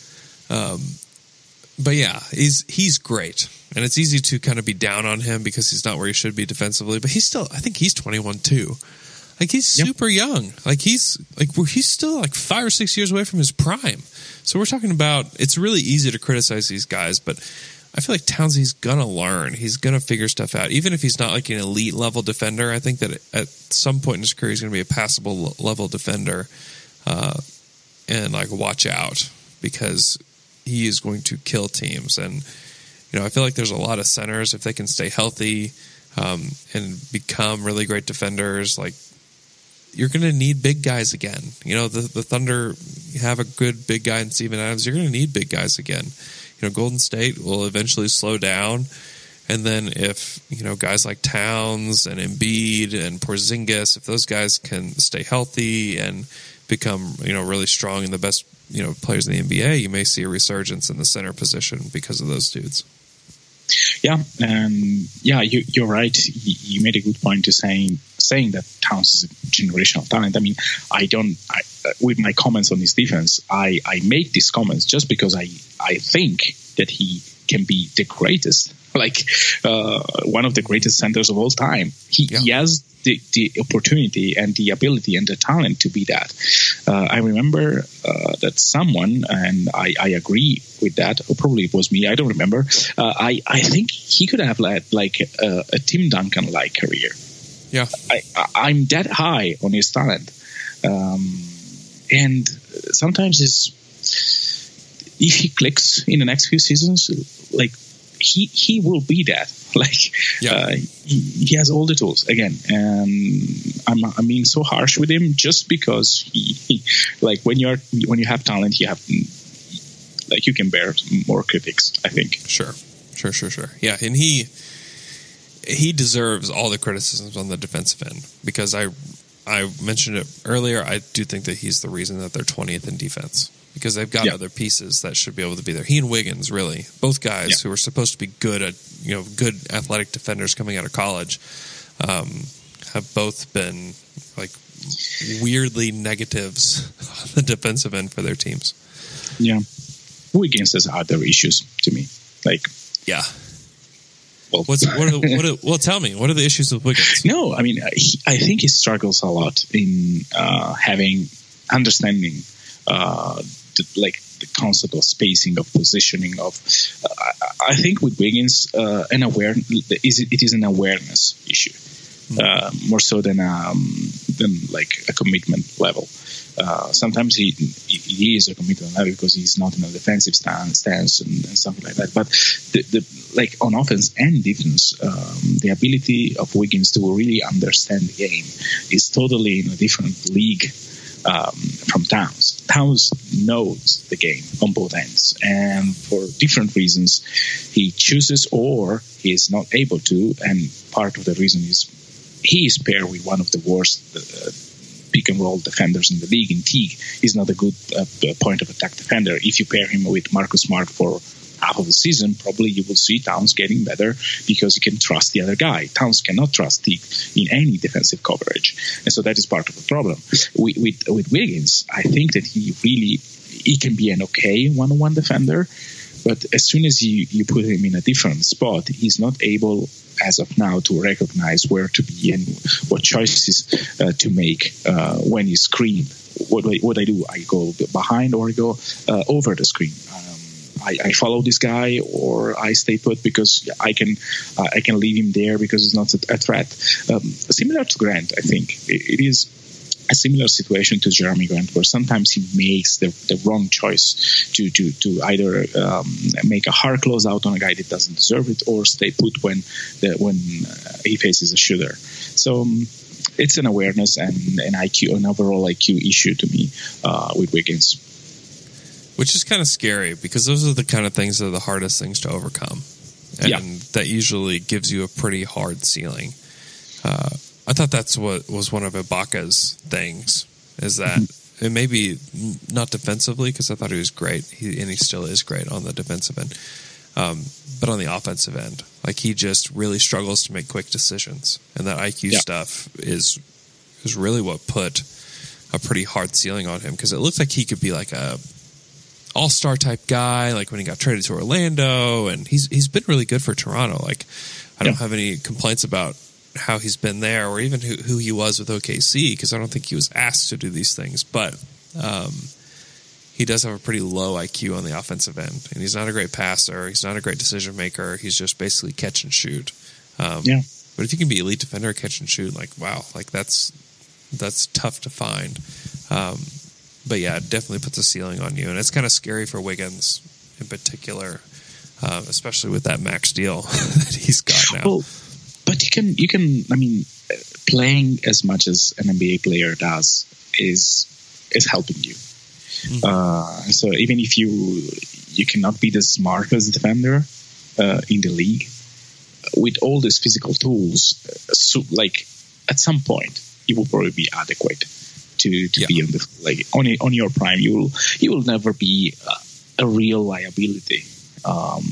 But yeah, he's he's great, and it's easy to kind of be down on him because he's not where he should be defensively. But he's still, I think he's twenty one too. Like he's Yep. super young. Like he's like we're, he's still like five or six years away from his prime. So we're talking about. It's really easy to criticize these guys, but I feel like Townsley's gonna learn. He's gonna figure stuff out, even if he's not like an elite level defender. I think that at some point in his career, he's gonna be a passable level defender, uh, and like watch out because he is going to kill teams. And you know, I feel like there's a lot of centers if they can stay healthy um, and become really great defenders. Like you're going to need big guys again. You know, the the Thunder have a good big guy in Steven Adams. You're going to need big guys again. You know, Golden State will eventually slow down. And then if, you know, guys like Towns and Embiid and Porzingis, if those guys can stay healthy and become, you know, really strong and the best, you know, players in the NBA, you may see a resurgence in the center position because of those dudes. Yeah, and yeah, you, you're right. You, you made a good point to saying saying that Towns is a generational talent. I mean, I don't. I, uh, with my comments on his defense, I I make these comments just because I I think that he can be the greatest, like uh, one of the greatest centers of all time. He, he has the, the opportunity and the ability and the talent to be that. Uh, I remember uh, that someone, and I, I agree with that, or probably it was me, I don't remember. Uh, I, I think he could have led like a, a Tim Duncan like career. Yeah. I, I'm that high on his talent. Um, and sometimes it's, if he clicks in the next few seasons, like he he will be that. Like Yeah. uh, he, he has all the tools again, and I'm I'm being so harsh with him just because he, he like when you're when you have talent, you have like you can bear more critics. I think. Sure, sure, sure, sure. Yeah, and he he deserves all the criticisms on the defensive end because I I mentioned it earlier. I do think that he's the reason that they're twentieth in defense because they've got Yeah. other pieces that should be able to be there. He and Wiggins, really, both guys Yeah. who are supposed to be good at you know good athletic defenders coming out of college, um, have both been like weirdly negatives on the defensive end for their teams. Yeah, Wiggins has other issues to me. Like Yeah. Well, What's what? Are, what are, well, tell me. What are the issues with Wiggins? No, I mean, he, I think he struggles a lot in uh, having understanding, uh, the, like the concept of spacing, of positioning, of. Uh, I, I think with Wiggins, uh, an aware is it is an awareness issue, uh, more so than um, than like a commitment level. Uh, sometimes he he is a commitment level because he's not in a defensive stance, stance and, and something like that. But the, the like on offense and defense, um, the ability of Wiggins to really understand the game is totally in a different league um, from Towns. Towns knows the game on both ends, and for different reasons, he chooses or he is not able to. And part of the reason is he is paired with one of the worst. Uh, pick and roll defenders in the league in Teague. He's not a good uh, point of attack defender. If you pair him with Marcus Smart for half of the season, probably you will see Towns getting better because you can trust the other guy. Towns cannot trust Teague in any defensive coverage, and so that is part of the problem. With, with, with Wiggins, I think that he really he can be an okay one-on-one defender, but as soon as you, you put him in a different spot, he's not able as of now to recognize where to be and what choices uh, to make uh, when you screen. What do I, what I do? I go behind or I go uh, over the screen. I, I, follow this guy or I stay put because I can uh, I can leave him there because it's not a, a threat. Um, similar to Grant, I think it, it is a similar situation to Jerami Grant, where sometimes he makes the, the wrong choice to to to either um, make a hard close out on a guy that doesn't deserve it, or stay put when the, when uh, he faces a shooter. So. Um, it's an awareness and an IQ, an overall IQ issue to me uh, with Wiggins. Which is kind of scary because those are the kind of things that are the hardest things to overcome. And Yeah. that usually gives you a pretty hard ceiling. Uh, I thought that's what was one of Ibaka's things is that it may be not defensively because I thought he was great, he, and he still is great on the defensive end, um, but on the offensive end, like he just really struggles to make quick decisions, and that IQ Yeah. stuff is is really what put a pretty hard ceiling on him because it looks like he could be like a all star type guy, like when he got traded to Orlando, and he's he's been really good for Toronto. Like I don't Yeah. have any complaints about how he's been there or even who, who he was with OKC because I don't think he was asked to do these things, but um, he does have a pretty low IQ on the offensive end, and he's not a great passer. He's not a great decision maker. He's just basically catch and shoot. Um, Yeah. But if you can be elite defender, catch and shoot, like wow, like that's that's tough to find. Um, but yeah, it definitely puts a ceiling on you, and it's kind of scary for Wiggins in particular, uh, especially with that max deal that he's got now. Well, but you can you can I mean, playing as much as an NBA player does is is helping you. Uh, so even if you you cannot be the smartest defender uh, in the league, with all these physical tools, uh, so like at some point it will probably be adequate to, to Yeah. be on the like on on your prime. You will you will never be uh, a real liability. Um,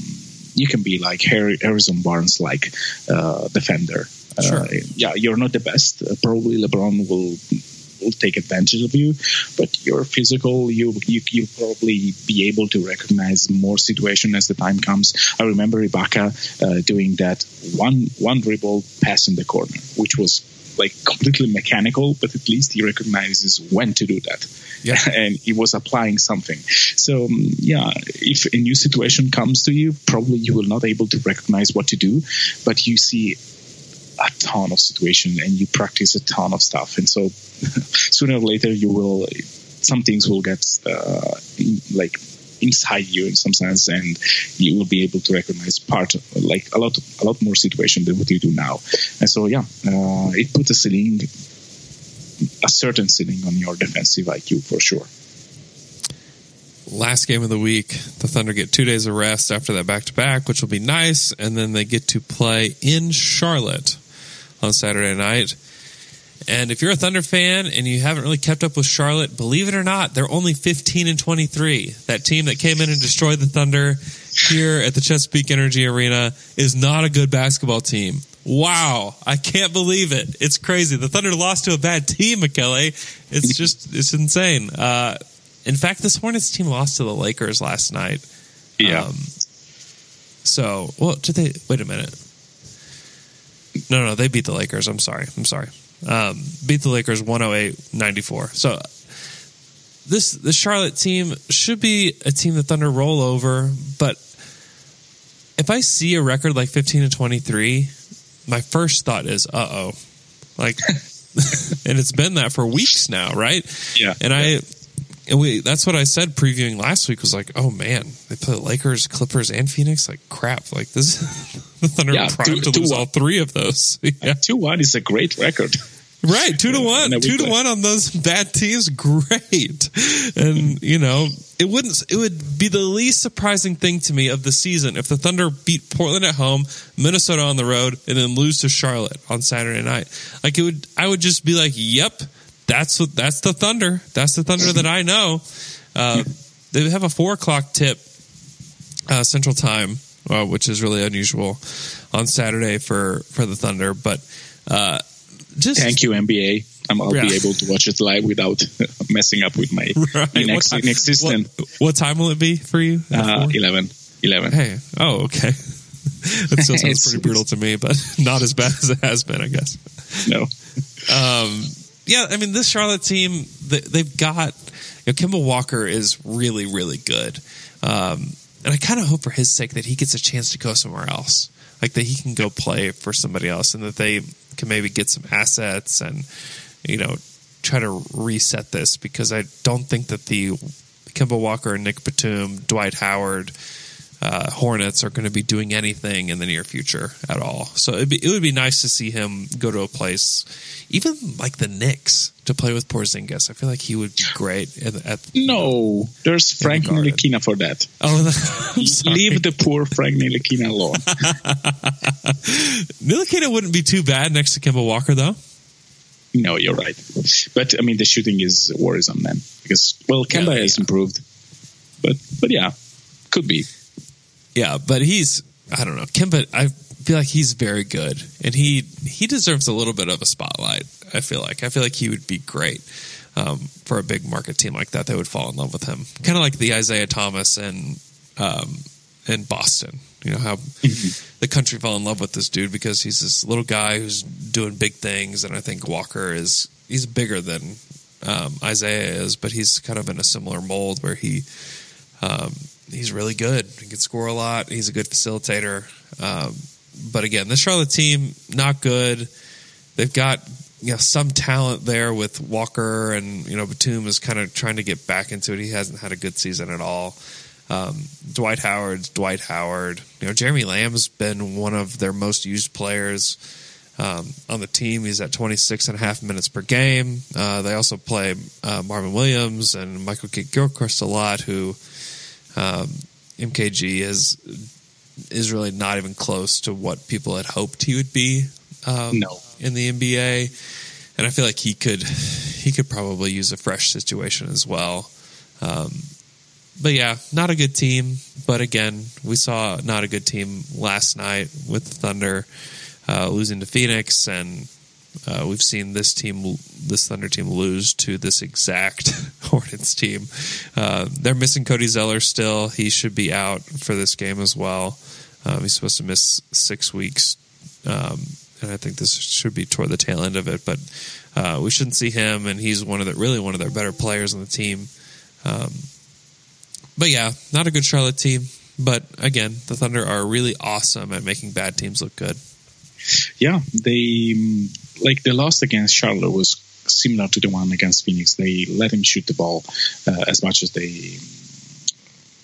you can be like Harry, Harrison Barnes like uh, defender. Sure. Uh, yeah, you're not the best. Uh, probably LeBron will will take advantage of you, but you're physical. You you you probably be able to recognize more situation as the time comes. I remember Ibaka uh, doing that one one dribble pass in the corner, which was like completely mechanical, but at least he recognizes when to do that. Yeah. and he was applying something. So um, yeah, if a new situation comes to you, probably you will not able to recognize what to do, but you see a ton of situation and you practice a ton of stuff, and so sooner or later you will some things will get uh, like inside you in some sense and you will be able to recognize part of, like a lot a lot more situation than what you do now and so yeah uh, it put a ceiling a certain ceiling on your defensive IQ for sure last game of the week, the Thunder get two days of rest after that back to back, which will be nice, and then they get to play in Charlotte on Saturday night. And if you're a Thunder fan and you haven't really kept up with Charlotte, believe it or not, they're only 15 and 23. That team that came in and destroyed the Thunder here at the Chesapeake Energy Arena is not a good basketball team. Wow, I can't believe it. It's crazy. The Thunder lost to a bad team, Michele. It's just, it's insane. Uh, in fact, this Hornets team lost to the Lakers last night. Um, so, well, did they? Wait a minute. No, no, they beat the Lakers. I'm sorry. I'm sorry. Um, beat the Lakers 108-94. So this the Charlotte team should be a team the Thunder roll over, but if I see a record like 15 and 23, my first thought is, "Uh oh," like, and it's been that for weeks now, right? Yeah. And I, and we that's what I said previewing last week was like, oh man, they play Lakers, Clippers, and Phoenix. Like crap, like this, the Thunder Yeah, primed two- to lose two- all three of those. yeah. Two one is a great record. Right, two to one, two to one on those bad teams. Great, and you know it wouldn't. It would be the least surprising thing to me of the season if the Thunder beat Portland at home, Minnesota on the road, and then lose to Charlotte on Saturday night. Like it would, I would just be like, "Yep, that's what that's the Thunder. That's the Thunder that I know." Uh, they have a four o'clock tip uh, Central Time, uh, which is really unusual on Saturday for for the Thunder, but. Just Thank you, NBA. Um, I'll Yeah. be able to watch it live without messing up with my Right. inex- What time- inexistent What, what time will it be for you? Uh, 11. 11. Hey, oh, okay. That still sounds pretty brutal to me, but not as bad as it has been, I guess. No. Um, yeah, I mean, this Charlotte team, they, they've got, you know, Kemba Walker is really, really good. Um, and I kind of hope for his sake that he gets a chance to go somewhere else. Like that he can go play for somebody else and that they can maybe get some assets and, you know, try to reset this because I don't think that the Kemba Walker, and Nick Batum, Dwight Howard, uh, Hornets are going to be doing anything in the near future at all. So it'd be, it would be nice to see him go to a place, even like the Knicks, to play with Porzingis. I feel like he would be great. At, at No. There's Frank Garden. Ntilikina for that. oh, Leave the poor Frank Ntilikina alone. Ntilikina wouldn't be too bad next to Kemba Walker, though. no, you're right. But, I mean, the shooting is worrisome then. Because, well, Kemba Yeah, has yeah. improved. But, but yeah, could be. Yeah, but he's I don't know Kemba. I feel like he's very good, and he he deserves a little bit of a spotlight. I feel like I feel like he would be great um, for a big market team like that. They would fall in love with him, kind of like the Isaiah Thomas and um, in Boston. You know how the country fell in love with this dude because he's this little guy who's doing big things, and I think Walker is he's bigger than um, Isaiah is, but he's kind of in a similar mold where he um, he's really good. He can score a lot. He's a good facilitator. Um, but again, the Charlotte team not good. They've got you know some talent there with Walker and you know Batum is kind of trying to get back into it. He hasn't had a good season at all. Um, Dwight Howard's Dwight Howard. You know Jeremy Lamb's been one of their most used players um, on the team. He's at 26 and a half minutes per game. Uh, they also play uh, Marvin Williams and Michael Gilchrist a lot, who um, MKG is is really not even close to what people had hoped he would be um, No. in the NBA. And I feel like he could he could probably use a fresh situation as well. Um, but yeah, not a good team. But again, we saw not a good team last night with the Thunder uh, losing to Phoenix, and uh, we've seen this team, this Thunder team, lose to this exact Hornets team. Uh, they're missing Cody Zeller still. He should be out for this game as well. Um, he's supposed to miss six weeks, um, and I think this should be toward the tail end of it. But uh, we shouldn't see him, and he's one of the really one of their better players on the team. Um, but yeah, not a good Charlotte team. But again, the Thunder are really awesome at making bad teams look good. Yeah, they like the loss against Charlotte was similar to the one against Phoenix. They let him shoot the ball uh, as much as they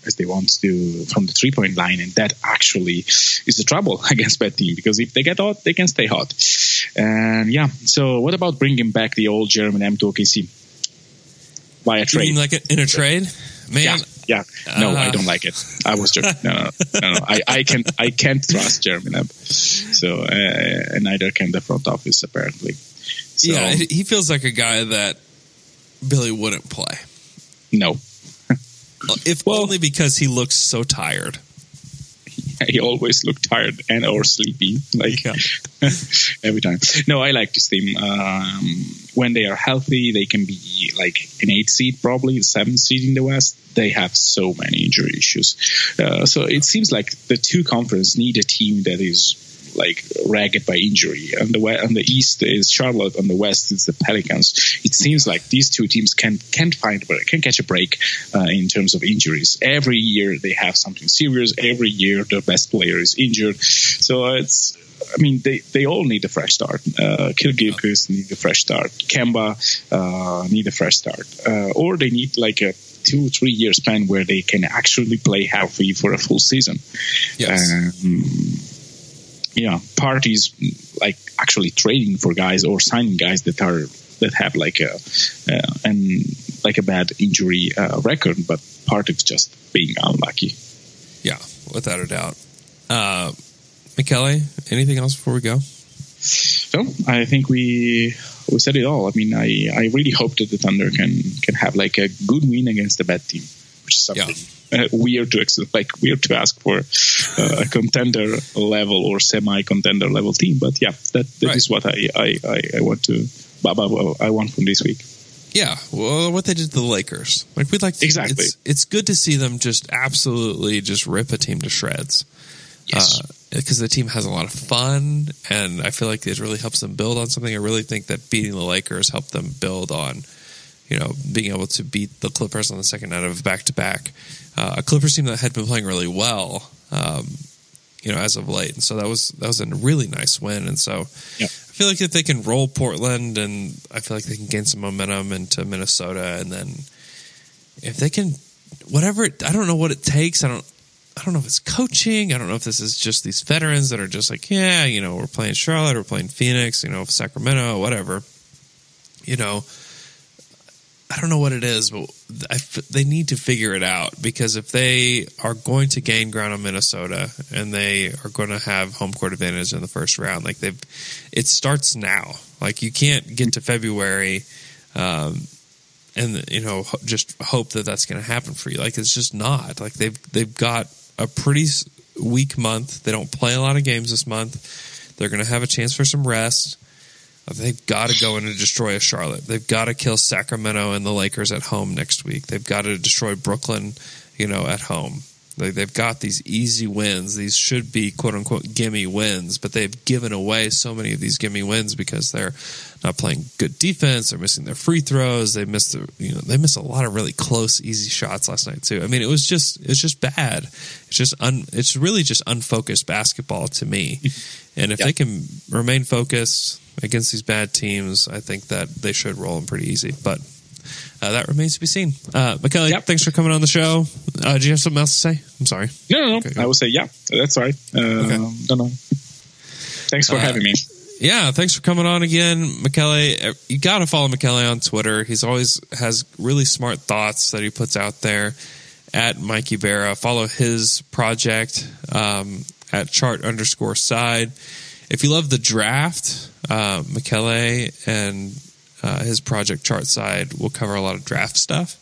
as they want to from the three point line, and that actually is the trouble against bad team because if they get hot, they can stay hot. And yeah, so what about bringing back the old German M2 OKC via trade? mean like in a trade, man? yeah, yeah. No, Uh, I don't like it. I was joking. No, no, no, no. I, I can I can't trust Jeremy Lamb. So uh, and neither can the front office apparently. So, Yeah, he he feels like a guy that Billy wouldn't play, no, if Well- only because he looks so tired. He always looked tired and or sleepy, like Yeah. every time. No, I like this team. Um, when they are healthy, they can be like an eight seed, probably the seventh seed in the West. They have so many injury issues, uh, so it seems like the two conferences need a team that is like ragged by injury. On the we- on the east is Charlotte, on the west is the Pelicans. It seems like these two teams can can't find can catch a break uh, in terms of injuries. Every year they have something serious. Every year their best player is injured. So it's I mean, they, they all need a fresh start. Uh, Kidd-Gilchrist need a fresh start. Kemba uh, need a fresh start. Uh, or they need like a two, three year span where they can actually play healthy for a full season. Yes. Um, yeah, parties like actually trading for guys or signing guys that are that have like a uh, and like a bad injury uh, record, but part of just being unlucky. Yeah, without a doubt. Uh, Michele, anything else before we go? So I think we we said it all. I mean, I, I really hope that the Thunder can can have like a good win against a bad team, which is something uh, weird to ex- like weird to ask for uh, a contender level or semi contender level team. But yeah, that that Right. is what I, I, I, I want to I want from this week. Yeah, well, what they did to the Lakers, like we'd like to, Exactly. It's, it's good to see them just absolutely just rip a team to shreds. Yes. because the team has a lot of fun, and I feel like it really helps them build on something. I really think that beating the Lakers helped them build on, you know, being able to beat the Clippers on the second night of back to back. A Clippers team that had been playing really well, um, you know, as of late, and so that was that was a really nice win. And so, Yeah. I feel like if they can roll Portland, and I feel like they can gain some momentum into Minnesota, and then if they can, whatever, it, I don't know what it takes. I don't. I don't know if it's coaching. I don't know if this is just these veterans that are just like, yeah, you know, we're playing Charlotte, we're playing Phoenix, you know, Sacramento, whatever. You know, I don't know what it is, but they need to figure it out because if they are going to gain ground on Minnesota and they are going to have home court advantage in the first round, like they've, it starts now. Like you can't get to February, um, and you know just hope that that's going to happen for you. Like it's just not. Like they've they've got a pretty weak month. They don't play a lot of games this month. They're going to have a chance for some rest. They've got to go in and destroy a Charlotte. They've got to kill Sacramento and the Lakers at home next week. They've got to destroy Brooklyn, you know, at home. They, they've got these easy wins. These should be quote unquote gimme wins, but they've given away so many of these gimme wins because they're not playing good defense. They're missing their free throws. They missed the, you know, they missed a lot of really close, easy shots last night too. I mean, it was just, it's just bad. It's just un, it's really just unfocused basketball to me. And if Yeah. they can remain focused against these bad teams, I think that they should roll them pretty easy. But uh, that remains to be seen. Uh, Michele, Yep. thanks for coming on the show. Uh, do you have something else to say? I'm sorry. No, no, no. Okay. I will say yeah. That's all right. Uh, No, no. Thanks for Uh, having me. Yeah, thanks for coming on again, Michele. You got to follow Michele on Twitter. He's always has really smart thoughts that he puts out there at Mikey Barra. Follow his project um, at chart underscore side. If you love the draft, uh, Michele and uh, his project chart side will cover a lot of draft stuff.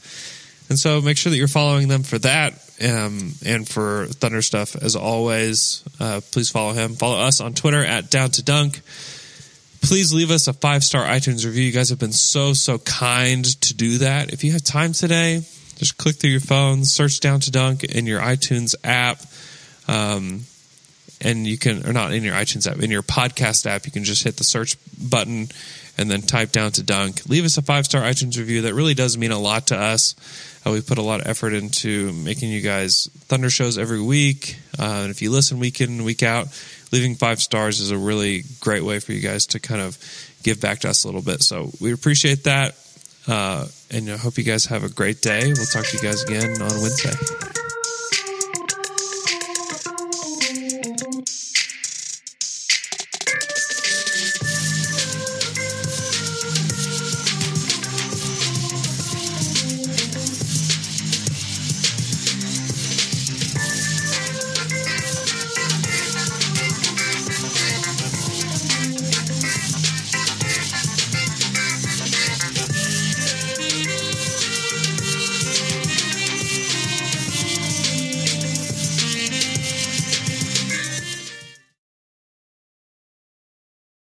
And so make sure that you're following them for that. Um, and for Thunder stuff, as always, uh, please follow him. Follow us on Twitter at Down to Dunk. Please leave us a five star iTunes review. You guys have been so, so kind to do that. If you have time today, just click through your phone, search Down to Dunk in your iTunes app. Um, and you can, or not in your iTunes app, in your podcast app, you can just hit the search button and then type down to dunk. Leave us a five star iTunes review. That really does mean a lot to us. Uh, we put a lot of effort into making you guys Thunder shows every week. Uh, and if you listen week in week out, leaving five stars is a really great way for you guys to kind of give back to us a little bit. So we appreciate that. Uh, and I hope you guys have a great day. We'll talk to you guys again on Wednesday.